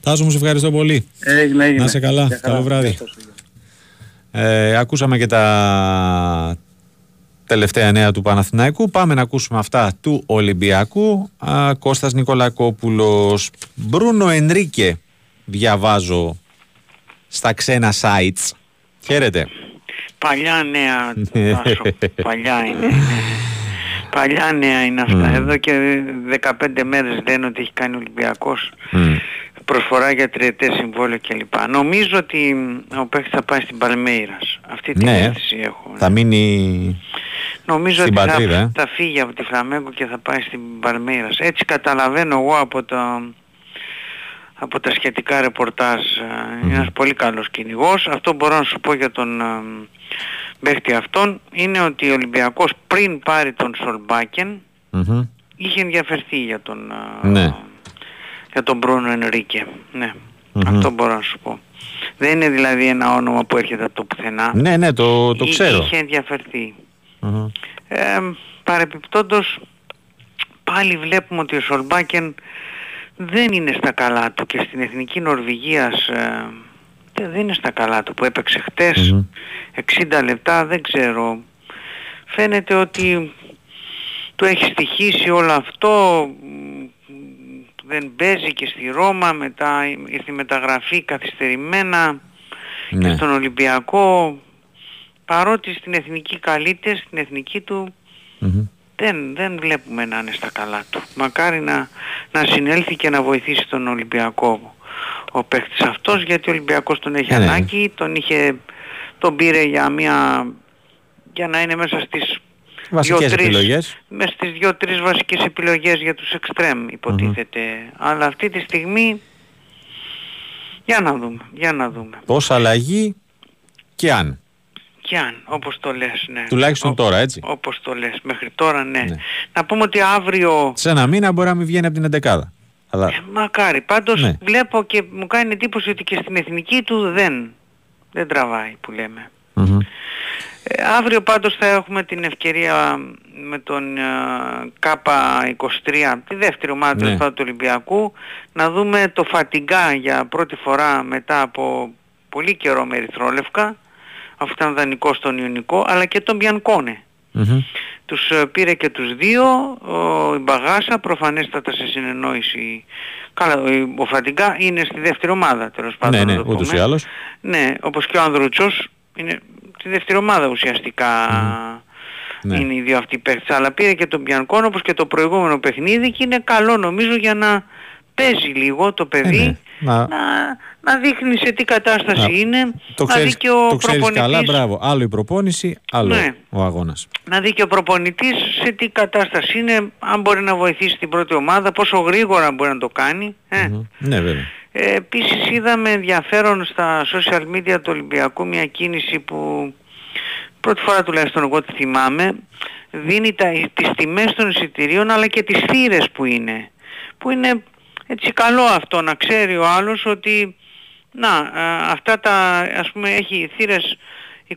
Τάσο μου σε ευχαριστώ πολύ. Έγινε, έγινε. Να σε καλά. Καλό βράδυ. Ε, ακούσαμε και τα τελευταία νέα του Παναθηναϊκού. Πάμε να ακούσουμε αυτά του Ολυμπιακού. Α, Κώστας Νικολακόπουλος. Μπρούνο Ενρίκε διαβάζω στα ξένα sites. Χαίρετε. Παλιά νέα, Τάσο. Παλιά είναι. Παλιά νέα είναι αυτά. Mm. Εδώ και 15 μέρες λένε ότι έχει κάνει ο Ολυμπιακός mm. προσφορά για τριετές συμβόλαιο κλπ. Νομίζω ότι ο παίκτης θα πάει στην Παλμέιρας. Αυτή την ναι, αίσθηση έχω. Ναι. Θα μείνει Νομίζω στην ότι πατρίδα, θα, ε; θα φύγει από τη Φλαμέγκο και θα πάει στην Παλμέιρας. Έτσι καταλαβαίνω εγώ από το από τα σχετικά ρεπορτάζ. Mm. Είναι ένας πολύ καλός κυνηγός. Αυτό μπορώ να σου πω για τον παίχτη αυτόν είναι ότι ο Ολυμπιακός πριν πάρει τον Σολμπάκεν mm-hmm. είχε ενδιαφερθεί για τον, ναι. για τον Μπρούνο Ενρίκε. Ναι. Mm-hmm. Αυτό μπορώ να σου πω. Δεν είναι δηλαδή ένα όνομα που έρχεται από το πουθενά. Ναι, ναι, το, το ξέρω. Είχε ενδιαφερθεί. Mm-hmm. Ε, παρεπιπτόντως πάλι βλέπουμε ότι ο Σολμπάκεν δεν είναι στα καλά του και στην Εθνική Νορβηγίας ε, δεν είναι στα καλά του που έπαιξε χτες. 60 λεπτά δεν ξέρω. Φαίνεται ότι του έχει στοιχήσει όλο αυτό. Δεν παίζει και στη Ρώμα μετά ήρθε η μεταγραφή καθυστερημένα και ναι. στον Ολυμπιακό. Παρότι στην εθνική καλείται στην εθνική του δεν, δεν βλέπουμε να είναι στα καλά του. Μακάρι να, να συνέλθει και να βοηθήσει τον Ολυμπιακό ο παίχτης αυτός γιατί ο Ολυμπιακός τον έχει ε, ναι. ανάγκη, τον, είχε, τον πήρε για, μια, για να είναι μέσα στις βασικές δύο, επιλογές. Μέσα στις δύο-τρεις βασικές επιλογές για τους εξτρέμ υποτιθεται Αλλά αυτή τη στιγμή για να δούμε, για να δούμε. Πώς αλλαγή και αν. Και αν, όπως το λες, ναι. Τουλάχιστον τώρα, έτσι. Όπως το λες, μέχρι τώρα ναι. ναι. Να πούμε ότι αύριο... Σε ένα μήνα μπορεί να μην βγαίνει από την 11 αλλά... Ε, μακάρι. Πάντως ναι. βλέπω και μου κάνει εντύπωση ότι και στην εθνική του δεν, δεν τραβάει που λέμε. Ε, αύριο πάντως θα έχουμε την ευκαιρία με τον ε, ΚΑΠΑ 23, τη δεύτερη ομάδα ναι. του Ολυμπιακού, να δούμε το Φατιγκά για πρώτη φορά μετά από πολύ καιρό με ερυθρόλευκα, αφού ήταν δανεικό στον Ιωνικό, αλλά και τον Μπιανκόνε. Τους ε, πήρε και τους δύο, ο, η Μπαγάσα προφανέστατα σε συνεννόηση. Καλά, ο Φαντιγκά είναι στη δεύτερη ομάδα τέλος πάντων. Ναι, ναι, ούτως ή άλλως. Ναι, όπως και ο Ανδρούτσος είναι στη δεύτερη ομάδα ουσιαστικά. Ναι. Είναι οι δύο αυτοί παίκτες. Αλλά πήρε και τον Πιανκόν όπως και το προηγούμενο παιχνίδι και είναι καλό νομίζω για να παίζει λίγο το παιδί. Ε, ναι να, να, δείχνεις σε τι κατάσταση είναι. Το ξέρεις, να δει και ο το ξέρεις καλά, μπράβο. Άλλο η προπόνηση, άλλο ναι. ο αγώνας. Να δει και ο προπονητής σε τι κατάσταση είναι, αν μπορεί να βοηθήσει την πρώτη ομάδα, πόσο γρήγορα μπορεί να το κάνει. Ε. Ναι, βέβαια. Ε, επίσης είδαμε ενδιαφέρον στα social media του Ολυμπιακού μια κίνηση που πρώτη φορά τουλάχιστον εγώ τη θυμάμαι, δίνει τα, τις τιμές των εισιτηρίων αλλά και τις θύρες που είναι. Που είναι έτσι καλό αυτό να ξέρει ο άλλος ότι να, αυτά τα ας πούμε έχει θύρες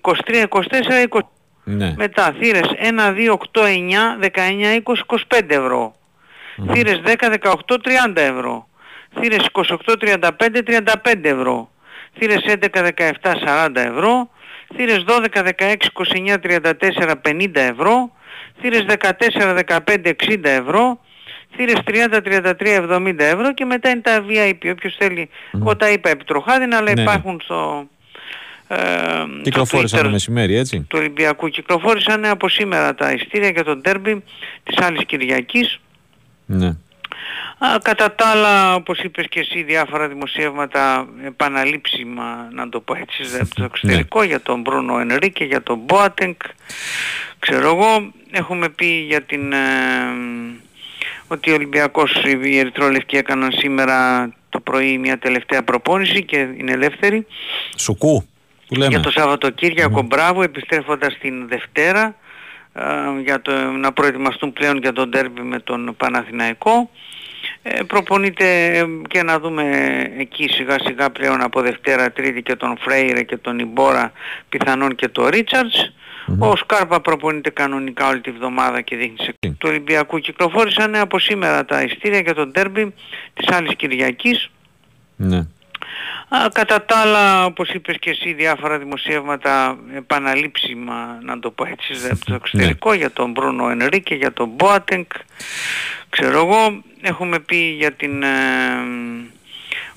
23, 24, 20. Ναι. Μετά θύρες 1, 2, 8, 9, 19, 20, 25 ευρώ. Mm. Θύρες 10, 18, 30 ευρώ. Θύρες 28, 35, 35 ευρώ. Θύρες 11, 17, 40 ευρώ. Θύρες 12, 16, 29, 34, 50 ευρώ. Θύρες 14, 15, 60 ευρώ. Θύρες 30, 33, 70 ευρώ και μετά είναι τα VIP. Όποιος θέλει, mm. εγώ τα είπα επιτροχάδινα, αλλά ναι, ναι. υπάρχουν στο... Ε, Κυκλοφόρησαν το μεσημέρι, έτσι. Του Ολυμπιακού. Κυκλοφόρησαν από σήμερα τα ειστήρια για τον τέρμπι της άλλης Κυριακής. Ναι. Α, κατά τα άλλα, όπως είπες και εσύ, διάφορα δημοσιεύματα επαναλήψιμα, να το πω έτσι, από το ναι. εξωτερικό, για τον Μπρούνο Ενρίκε, για τον Μπόατενκ, ξέρω εγώ. Έχουμε πει για την... Ε, ότι οι Ολυμπιακός, οι Ερυθρόλευκοι έκαναν σήμερα το πρωί μια τελευταία προπόνηση και είναι ελεύθεροι. Σουκού, που λέμε. Για το Σαββατοκύριακο, mm. μπράβο, επιστρέφοντας την Δευτέρα, για το, να προετοιμαστούν πλέον για τον τέρμπι με τον Παναθηναϊκό. Ε, προπονείται και να δούμε εκεί σιγά σιγά πλέον από Δευτέρα Τρίτη και τον Φρέιρε και τον Ιμπόρα πιθανόν και τον ριτσαρτς Ο Σκάρπα προπονείται κανονικά όλη τη βδομάδα και δείχνει σε του Ολυμπιακού. Κυκλοφόρησαν από σήμερα τα ειστήρια για τον τέρμπι της άλλης Κυριακής. Ναι. Α, κατά τα άλλα, όπως είπες και εσύ, διάφορα δημοσιεύματα επαναλήψιμα, να το πω έτσι, από το ναι. εξωτερικό, για τον Μπρούνο Ενρίκε, για τον Μπόατενκ, ξέρω εγώ. Έχουμε πει για την... Ε,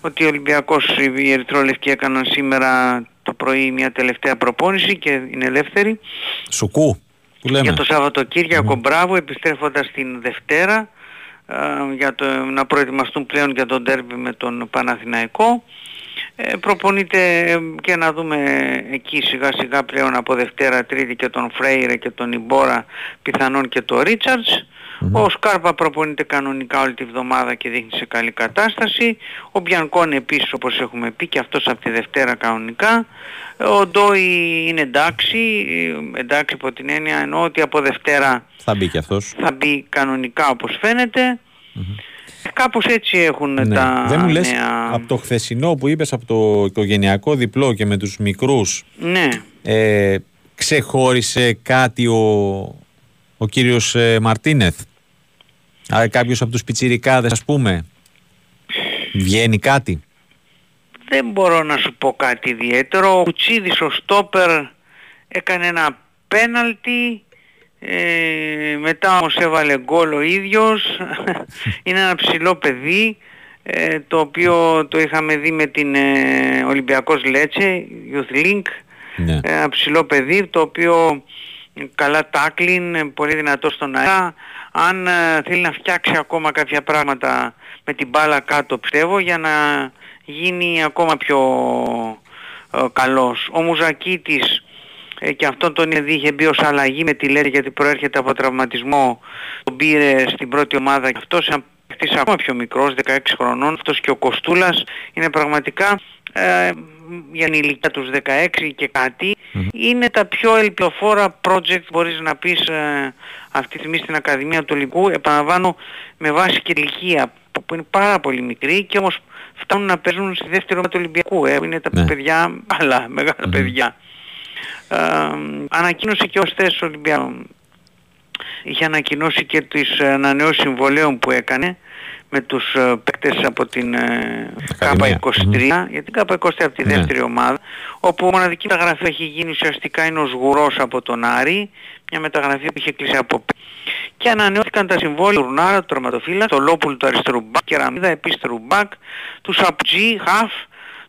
ότι οι Ολυμπιακός, οι Ερυθρόλευκοι έκαναν σήμερα το πρωί μια τελευταία προπόνηση και είναι ελεύθεροι. Σουκού, που λέμε. Για το Σαββατοκύριακο, mm. μπράβο, επιστρέφοντας την Δευτέρα, ε, για το, να προετοιμαστούν πλέον για τον τέρμπι με τον Παναθηναϊκό. Ε, προπονείται και να δούμε εκεί σιγά σιγά πλέον από Δευτέρα Τρίτη και τον Φρέιρε και τον Ιμπόρα πιθανόν και τον ριτσαρτς Ο Σκάρπα προπονείται κανονικά όλη τη βδομάδα και δείχνει σε καλή κατάσταση. Ο Μπιανκόν επίσης όπως έχουμε πει και αυτός από τη Δευτέρα κανονικά. Ο Ντόι είναι εντάξει, εντάξει από την έννοια εννοώ ότι από Δευτέρα θα μπει και αυτός. Θα μπει κανονικά όπως Κάπως έτσι έχουν ναι. τα Δεν μου λες από το χθεσινό που είπες από το οικογενειακό διπλό και με τους μικρούς ναι. ε, ξεχώρισε κάτι ο, ο κύριος ε, Μαρτίνεθ; Άρα κάποιος από τους πιτσιρικάδες ας πούμε βγαίνει κάτι; Δεν μπορώ να σου πω κάτι ιδιαίτερο Ο Κουτσίδης ο Στόπερ έκανε ένα πέναλτι ε, μετά όμως έβαλε γκολ ο ίδιος. Είναι ένα ψηλό παιδί ε, το οποίο το είχαμε δει με την ε, Ολυμπιακός Λέτσε, Youth Link. Ναι. Ένα ψηλό παιδί το οποίο καλά τάκλιν, πολύ δυνατό στον αέρα. Αν ε, θέλει να φτιάξει ακόμα κάποια πράγματα με την μπάλα κάτω πιστεύω για να γίνει ακόμα πιο ε, καλός. Ο Μουζακίτης ε, και αυτόν τον είχε μπει ως αλλαγή με τη Λέρη γιατί προέρχεται από τραυματισμό. Τον πήρε στην πρώτη ομάδα και αυτός ένα παίκτης ακόμα πιο μικρός 16 χρονών αυτός και ο Κοστούλας. Είναι πραγματικά ε, για την ηλικία τους 16 και κάτι. Είναι τα πιο ελπιδοφόρα project μπορείς να πεις ε, αυτή τη στιγμή στην Ακαδημία του Ολυμπού επαναλαμβάνω με βάση και ηλικία που είναι πάρα πολύ μικρή και όμως φτάνουν να παίζουν στη δεύτερη ομάδα του Ολυμπιακού ε, είναι τα ναι. παιδιά άλλα μεγάλα παιδιά ανακοίνωσε και ως θέση Ολυμπιακού. Είχε ανακοινώσει και τις ανανεώσεις συμβολέων που έκανε με τους ε, παίκτες από την ΚΑΠΑ23, για την ΚΑΠΑ23 από τη ναι. δεύτερη ομάδα, όπου μοναδική μεταγραφή έχει γίνει ουσιαστικά είναι ο Σγουρός από τον Άρη, μια μεταγραφή που είχε κλείσει από και ανανεώθηκαν τα συμβόλαια του Ρουνάρα, του Τερματοφύλλα, του Λόπουλου του αριστερού μπακ, Κεραμίδα επίσης του μπακ, του Σαπτζή, Χαφ,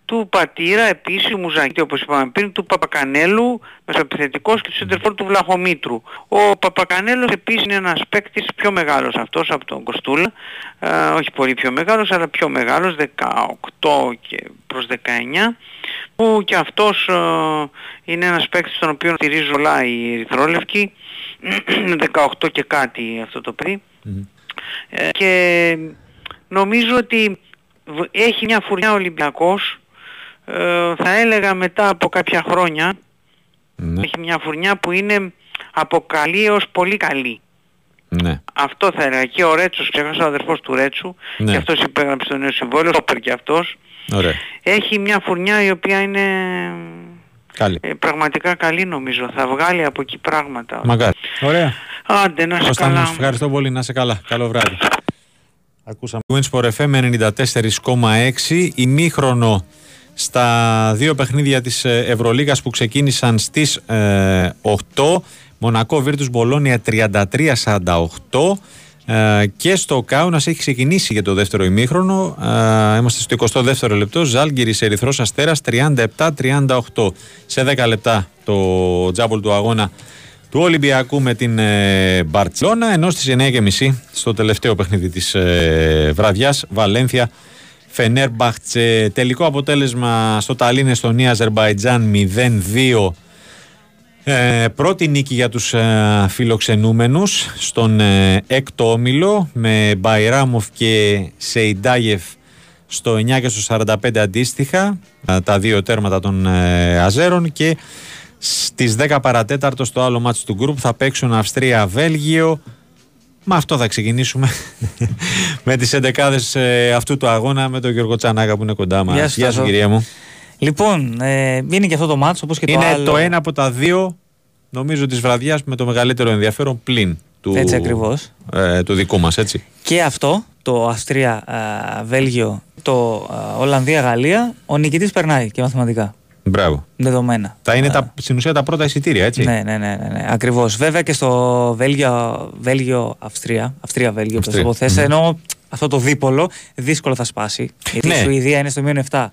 του Πατήρα επίσης Μουζακή όπως είπαμε πριν, του Παπακανέλου μεσοεπιθετικός και τους Σεντερφόρ του Βλαχομήτρου. Ο Παπακανέλος επίσης είναι ένας παίκτης πιο μεγάλος αυτός από τον Κοστούλα, ε, όχι πολύ πιο μεγάλος αλλά πιο μεγάλος, 18 και προς 19 που και αυτός ε, είναι ένας παίκτης τον οποίο στηρίζει όλα οι Ερυθρόλευκοι 18 και κάτι αυτό το πριν ε, και νομίζω ότι έχει μια φουρνιά Ολυμπιακός ε, θα έλεγα μετά από κάποια χρόνια Ναι. Έχει μια φουρνιά που είναι από καλή έως πολύ καλή. Ναι. Αυτό θα έλεγα. Και ο Ρέτσος, ξέχασα ο αδερφός του Ρέτσου, ναι. και αυτός υπέγραψε το νέο συμβόλαιο, το και αυτός. Ωραία. Έχει μια φουρνιά η οποία είναι καλή. Ε, πραγματικά καλή νομίζω. Θα βγάλει από εκεί πράγματα. Μακάρι. Ωραία. Άντε, να σε καλά. ευχαριστώ πολύ. Να σε καλά. Καλό βράδυ. Ακούσαμε Winsport FM 94,6 ημίχρονο στα δύο παιχνίδια της ε, Ευρωλίγας που ξεκίνησαν στις ε, 8 Μονακό Βίρτους Μπολόνια 33-48 ε, και στο Κάουνας έχει ξεκινήσει για το δεύτερο ημίχρονο. Ε, είμαστε στο 22ο λεπτό. Ζάλγκυρης Ερυθρός Αστέρας 37-38 σε 10 λεπτά το τζάμπολ του αγώνα του Ολυμπιακού με την ε, Μπαρτσελώνα ενώ στις 9.30 στο τελευταίο παιχνίδι της ε, βραδιάς Βαλένθια Φενέρμπαχτσε. Τελικό αποτέλεσμα στο Ταλίν Εστονία Αζερμπαϊτζάν 0-2 ε, πρώτη νίκη για τους ε, φιλοξενούμενους στον ε, έκτο όμιλο με Μπαϊράμοφ και Σεϊντάγεφ στο 9 και στο 45 αντίστοιχα ε, τα δύο τέρματα των ε, Αζέρων και στις 10 παρατέταρτο στο άλλο μάτι του γκρουπ θα παίξουν Αυστρία-Βέλγιο με αυτό θα ξεκινήσουμε με τις 11 ε, αυτού του αγώνα με τον Γιώργο Τσανάκα που είναι κοντά μας. Γεια σου, κυρία μου. Λοιπόν, ε, είναι και αυτό το μάτσο όπως και το άλλο. Είναι το ένα από τα δύο νομίζω της βραδιάς με το μεγαλύτερο ενδιαφέρον πλην του, έτσι ακριβώς. Ε, του δικού μας έτσι. Και αυτό, το Αυστρία-Βέλγιο, το Ολλανδία-Γαλλία, ο νικητής περνάει και μαθηματικά. Μπράβο. Δεδομένα. Θα είναι τα, στην ουσία τα πρώτα εισιτήρια, έτσι. Ναι, ναι, ναι, ναι, ναι. ακριβώς. Βέβαια και στο Βέλγιο, Βέλγιο Αυστρία, Αυστρία-Βέλγιο, όπως το θε, ενώ αυτό το δίπολο δύσκολο θα σπάσει. Γιατί ναι. η Σουηδία είναι στο μείον 7.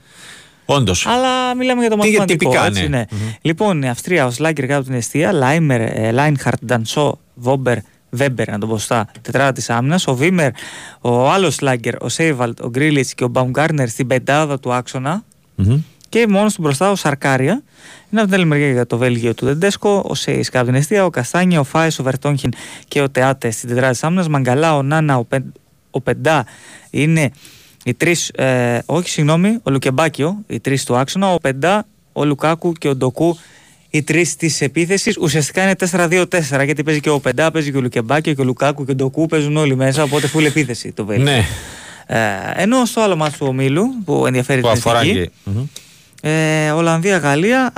Όντως. Αλλά μιλάμε για το μαθηματικό. Τυπικά, έτσι, ναι. Λοιπόν, η Αυστρία, ο Σλάγκερ κάτω από την εστία, Λάιμερ, ε, Λίνχαρτ, Ντανσό, Βέμπερ, Βέμπερ, να το πω στην τετράδα της άμυνας. Ο Βίμερ, ο άλλος Σλάγκερ, ο Σέιβαλτ, ο Γκρίλιτς και ο Μπαουμγκάρτνερ στην πεντάδα του άξονα Και μόνος του μπροστά ο Σαρκάρια. Είναι από την άλλη μεριά για το Βέλγιο του Δεντέσκο, ο Σέι κάτω την αιστεία, ο Καστάνια, ο Φάες, ο Βερτόγχιν και ο Τεάτε στην τετράδα της άμυνας. Μαγκαλά, ο Νάνα, ο, Πεν, ο Πεντά είναι οι τρεις, ε, όχι συγγνώμη, ο Λουκεμπάκιο, οι τρεις του άξονα, ο Πεντά, ο Λουκάκου και ο Ντοκού, οι τρεις της επίθεσης. Ουσιαστικά είναι 4-2-4 γιατί παίζει και ο Πεντά, παίζει και ο Λουκεμπάκιο και ο Λουκάκου και ο Ντοκού, παίζουν όλοι μέσα. Οπότε φουλ επίθεση το Βέλγιο. Ναι. Ε, ενώ στο άλλο ματς του ομίλου που ενδιαφέρει που την αφορά εθνική, ε, Ολλανδία-Γαλλία,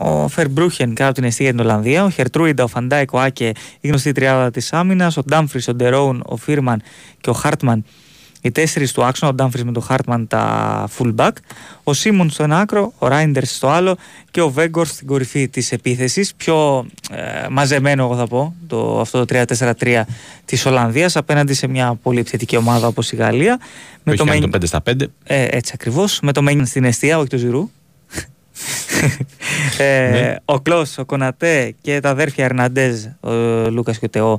ο Φερμπρούχεν κάτω από την εστία για την Ολλανδία, ο Χερτρούιντα, ο Φαντάικ, ο Άκε, η γνωστή τριάδα της άμυνας, ο Ντάμφρις, ο Ντερόουν, ο Βίρμαν και ο Χάρτμαν οι τέσσερις του άξονα, ο Ντάμφρις με τον Χάρτμαν τα fullback, ο Σίμονς στο ένα άκρο, ο Ράιντερς στο άλλο και ο Βέγκχορστ στην κορυφή της επίθεσης. Πιο ε, μαζεμένο, εγώ θα πω, το, αυτό το 3-4-3 της Ολλανδίας απέναντι σε μια πολύ επιθετική ομάδα όπως η Γαλλία. Με το, το 5 στα 5. Ε, έτσι ακριβώς. Με το Μένιν στην αιστεία, όχι το Ζηρού. Ε, ναι. Ο Κλό, ο Κονατέ και τα αδέρφια Ερναντέζ, ο Λούκας και ο Τεό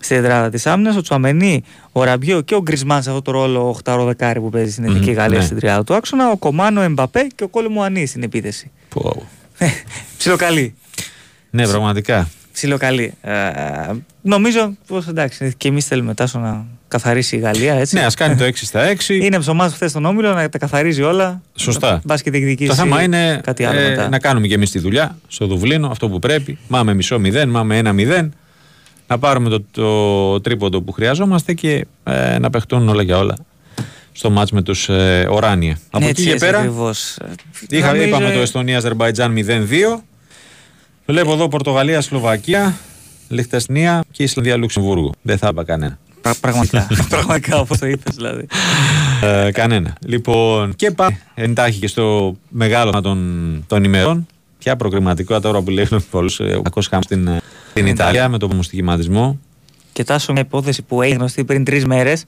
στην τετράδα της άμυνας, ο Τσουαμενί, ο Ραμπιό και ο Γκρισμάν σε αυτό το ρόλο 8 δεκάρι που παίζει στην Εθνική Γαλλία ναι. στην τριάδα του άξονα, ο Κομάνο, Εμπαπέ και ο Κόλου Μουανί στην επίθεση. Ε, ψιλοκαλή. Ναι, πραγματικά. Ψιλοκαλή. Ε, νομίζω πως εντάξει, και εμείς θέλουμε τάσο να καθαρίσει η Γαλλία. Έτσι. Ναι, ας κάνει το 6 στα 6. Είναι ψωμάς χθες στον Όμιλο να τα καθαρίζει όλα. Σωστά. Μπα και διεκδικήσει. Το θέμα είναι κάτι άλλο ε, να κάνουμε και εμείς τη δουλειά στο Δουβλίνο, αυτό που πρέπει. Μάμε μισό 0, μάμε ένα 0 να πάρουμε το, το τρίποντο που χρειαζόμαστε και ε, να παιχτούν όλα για όλα στο μάτς με τους ε, Οράνια. Από εκεί και πέρα είχα, Νομίζω... είπαμε το Εστονία-Αζερμπαϊτζάν 0-2. Βλέπω εδώ Πορτογαλία-Σλοβακία, Λιχτεσνία και Ισλανδία-Λουξεμβούργο. Δεν θα είπα κανένα. Πραγματικά, πραγματικά όπως το είπες δηλαδή. Ε, κανένα. Λοιπόν, και πάμε εντάχει και στο μεγάλο των, των ημερών. Ποια προκριματικό τώρα που λέγουν πολλούς, ε, ο στην στην Ιταλία με τον στιγματισμό. Και τάσο μια υπόθεση που έγινε γνωστή πριν τρεις μέρες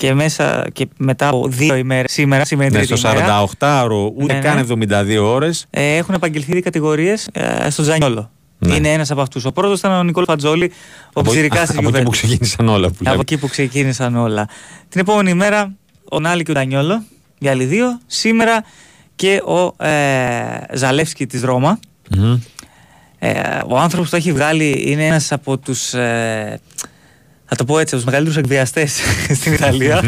και μέσα και μετά από δύο ημέρες, σήμερα, σήμερα ναι, στο 48ωρο, ούτε ναι, ναι. καν 72 ώρες. Ε, έχουν επαγγελθεί κατηγορίες ε, στο Ζανιόλο. Ναι. Είναι ένας από αυτούς. Ο πρώτος ήταν ο Νικόλ Φατζόλη, ο ψηρικά της Από εκεί που ξεκίνησαν όλα. Που από εκεί που ξεκίνησαν όλα. Την επόμενη μέρα ο Νάλη και ο Ντανιόλο, οι άλλοι δύο. Σήμερα και ο ε, Ζαλεύσκι της Ρώμα. Mm-hmm. Ε, ο άνθρωπος που το έχει βγάλει είναι ένας από τους. Ε, θα το πω έτσι, από τους μεγαλύτερους εκβιαστές στην Ιταλία.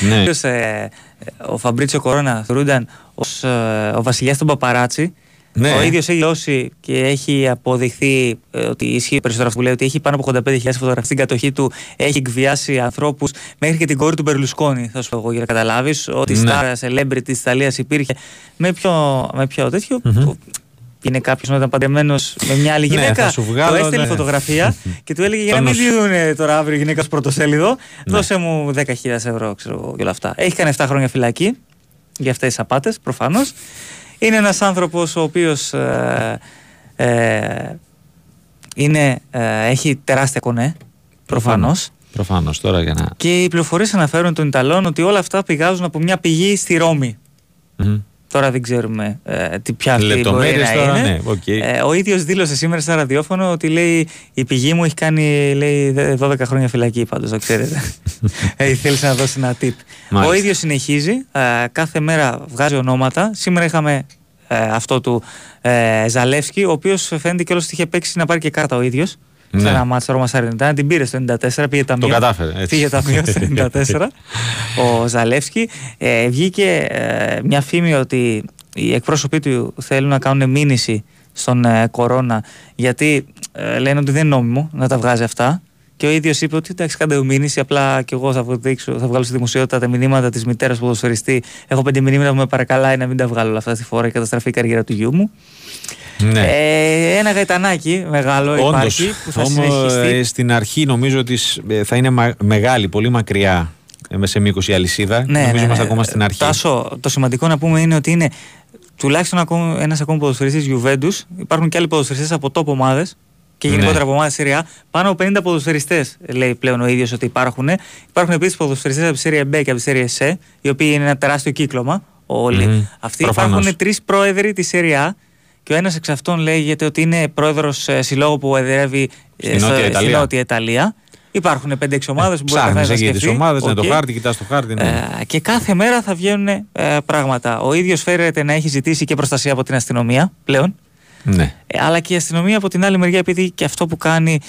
ναι. ε, ο Φαμπρίτσιο Κορώνα θεωρούνταν ως ε, ο βασιλιάς των Παπαράτσι. Ναι. Ο ίδιος έχει δώσει και έχει αποδειχθεί ε, ότι ισχύει περισσότερο αυτό που λέει ότι έχει πάνω από 85.000 φωτογραφίε στην κατοχή του. Έχει εκβιάσει ανθρώπους μέχρι και την κόρη του Μπερλουσκόνη, θα σου πω εγώ για να καταλάβεις. Ότι ναι. στα celebrity της Ιταλίας υπήρχε με πιο, με πιο τέτοιο. Mm-hmm. Είναι κάποιος να ήταν παντρεμένος με μια άλλη ναι, γυναίκα. Ναι, σου βγάλω, του έστελνε ναι. φωτογραφία και του έλεγε για να μην δίνουν τώρα αύριο γυναίκας πρωτοσέλιδο, ναι. δώσε μου 10.000 ευρώ ξέρω, και όλα αυτά. Έχει κάνει 7 χρόνια φυλακή για αυτές τις απάτες, προφανώς. Είναι ένας άνθρωπος ο οποίος ε, ε, είναι, ε, έχει τεράστια κονέ, προφανώς. Προφανώς τώρα για να... Και οι πληροφορίες αναφέρουν των Ιταλών ότι όλα αυτά πηγάζουν από μια πηγή στη ρωμη Τώρα δεν ξέρουμε ε, τι πια αυτή μπορεί να τώρα, είναι. Ναι, okay. ε, ο ίδιος δήλωσε σήμερα στα ραδιόφωνο ότι λέει η πηγή μου έχει κάνει λέει, 12 χρόνια φυλακή πάντως, το ξέρετε. ε, θέλησε να δώσεις ένα tip. Ο ίδιος συνεχίζει, ε, κάθε μέρα βγάζει ονόματα. Σήμερα είχαμε ε, αυτό του ε, Ζαλεύσκη, ο οποίος φαίνεται και όλος ότι είχε παίξει να πάρει και κάρτα ο ίδιος ναι. σε ένα μάτσο Ρώμα Σαρεντά. Την πήρε στο 94, πήγε ταμείο. Το κατάφερε. Πήγε ταμείο στο 94 ο Ζαλεύσκη. Ε, βγήκε ε, μια φήμη ότι οι εκπρόσωποι του θέλουν να κάνουν μήνυση στον ε, Κορώνα γιατί ε, λένε ότι δεν είναι νόμιμο να τα βγάζει αυτά. Και ο ίδιος είπε ότι εντάξει, κάντε μήνυση. Απλά και εγώ θα, δείξω, θα βγάλω στη δημοσιότητα τα μηνύματα της μητέρας που δοσοριστεί. Έχω πέντε μηνύματα που με παρακαλάει να μην τα βγάλω όλα αυτά στη φορά. Η καταστραφεί η καριέρα του γιού μου. Ναι. Ε, ένα γαϊτανάκι μεγάλο Όντως, υπάρχει που θα όμως, συνεχιστεί. Ε, στην αρχή νομίζω ότι ε, θα είναι μεγάλη, πολύ μακριά ε, σε μήκος η αλυσίδα. Ναι, νομίζω ναι, είμαστε ναι. ακόμα στην αρχή. Τάσο, το σημαντικό να πούμε είναι ότι είναι τουλάχιστον ένας ακόμα ποδοσφαιριστής Juventus. Υπάρχουν και άλλοι ποδοσφαιριστές από top ομάδες και γενικότερα ναι. από ομάδες Συρία. Πάνω από 50 ποδοσφαιριστές λέει πλέον ο ίδιος ότι υπάρχουν. Υπάρχουν επίσης ποδοσφαιριστές από τη Σύρια B και από τη Σύρια C, οι οποίοι είναι ένα τεράστιο κύκλωμα. Όλοι mm-hmm. αυτοί. Προφανώς. Υπάρχουν τρεις πρόεδροι της Συρία και ο ένας εξ αυτών λέγεται ότι είναι πρόεδρος ε, συλλόγου που εδρεύει ε, στην Νότια Ιταλία. Υπάρχουν 5-6 ομάδες που μπορεί να σκεφτεί. τις ομάδες, okay. το χάρτη, κοιτάς το χάρτη. Ναι. Ε, και κάθε μέρα θα βγαίνουν ε, πράγματα. Ο ίδιος φέρεται να έχει ζητήσει και προστασία από την αστυνομία πλέον. Ναι. Ε, αλλά και η αστυνομία από την άλλη μεριά, επειδή και αυτό που κάνει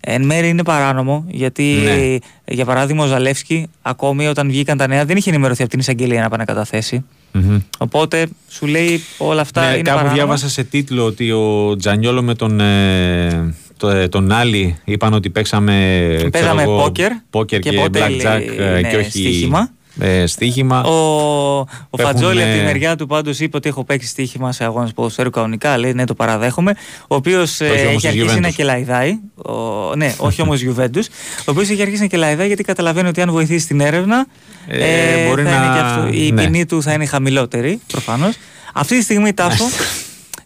εν μέρει είναι παράνομο, γιατί ναι. για παράδειγμα ο Ζαλεύσκι, ακόμη όταν βγήκαν τα νέα, δεν είχε ενημερωθεί από την εισαγγελία να επανακαταθέσει. Mm-hmm. Οπότε σου λέει όλα αυτά ναι, είναι κάπου παράνομα. διάβασα σε τίτλο ότι ο Τζανιόλο με τον, ε, το, ε, τον Άλλη είπαν ότι παίξαμε Παίζαμε πόκερ, πόκερ και, και blackjack ε, και όχι στοίχημα ε, στοίχημα. Ο, ο Φατζόλη από τη μεριά του πάντως είπε ότι έχω παίξει στοίχημα σε αγώνες ποδοσφαίρου κανονικά. Λέει ναι, το παραδέχομαι. Ο οποίος ε, έχει αρχίσει να κελαϊδάει. Ο, ναι, όχι όμως Γιουβέντου. Ο οποίος έχει αρχίσει να κελαϊδάει γιατί καταλαβαίνει ότι αν βοηθήσει την έρευνα. Ε, ε μπορεί να... είναι και αυτό, η ναι. ποινή του θα είναι χαμηλότερη προφανώς. Αυτή τη στιγμή τάφο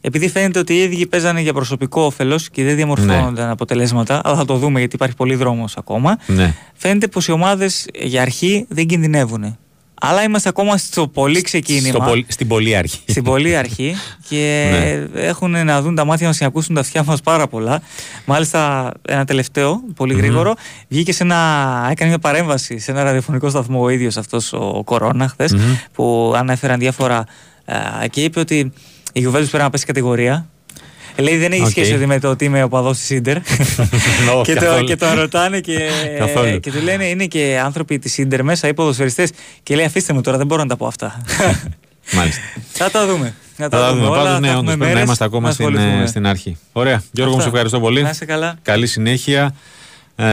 επειδή φαίνεται ότι οι ίδιοι παίζανε για προσωπικό όφελος και δεν διαμορφώνονταν ναι. αποτελέσματα, αλλά θα το δούμε γιατί υπάρχει πολύ δρόμος ακόμα. Ναι. Φαίνεται πως οι ομάδες για αρχή δεν κινδυνεύουν. Αλλά είμαστε ακόμα στο πολύ ξεκίνημα. Στο στην πολύ αρχή. Στην πολύ αρχή και ναι. έχουν να δουν τα μάτια μας και να ακούσουν τα αυτιά μας πάρα πολλά. Μάλιστα, ένα τελευταίο, πολύ γρήγορο, mm-hmm. βγήκε σε ένα. έκανε μια παρέμβαση σε ένα ραδιοφωνικό σταθμό ο ίδιος αυτός ο Κορώνα χθες, που ανέφεραν διάφορα. και είπε ότι η Juventus πρέπει να πέσει κατηγορία. Λέει δεν έχει okay. σχέση με το ότι είμαι ο παδός της Ιντερ. και, το, και τον ρωτάνε και, και του λένε είναι και άνθρωποι της Ιντερ μέσα, οι ποδοσφαιριστές. Και λέει αφήστε μου τώρα, δεν μπορώ να τα πω αυτά. Μάλιστα. Θα τα δούμε. Θα τα δούμε. Πάντως, ναι, όντως πρέπει να είμαστε ακόμα στην, ε, στην αρχή. Ωραία. Γιώργο, μου σε ευχαριστώ πολύ. Να είσαι καλά. Καλή συνέχεια.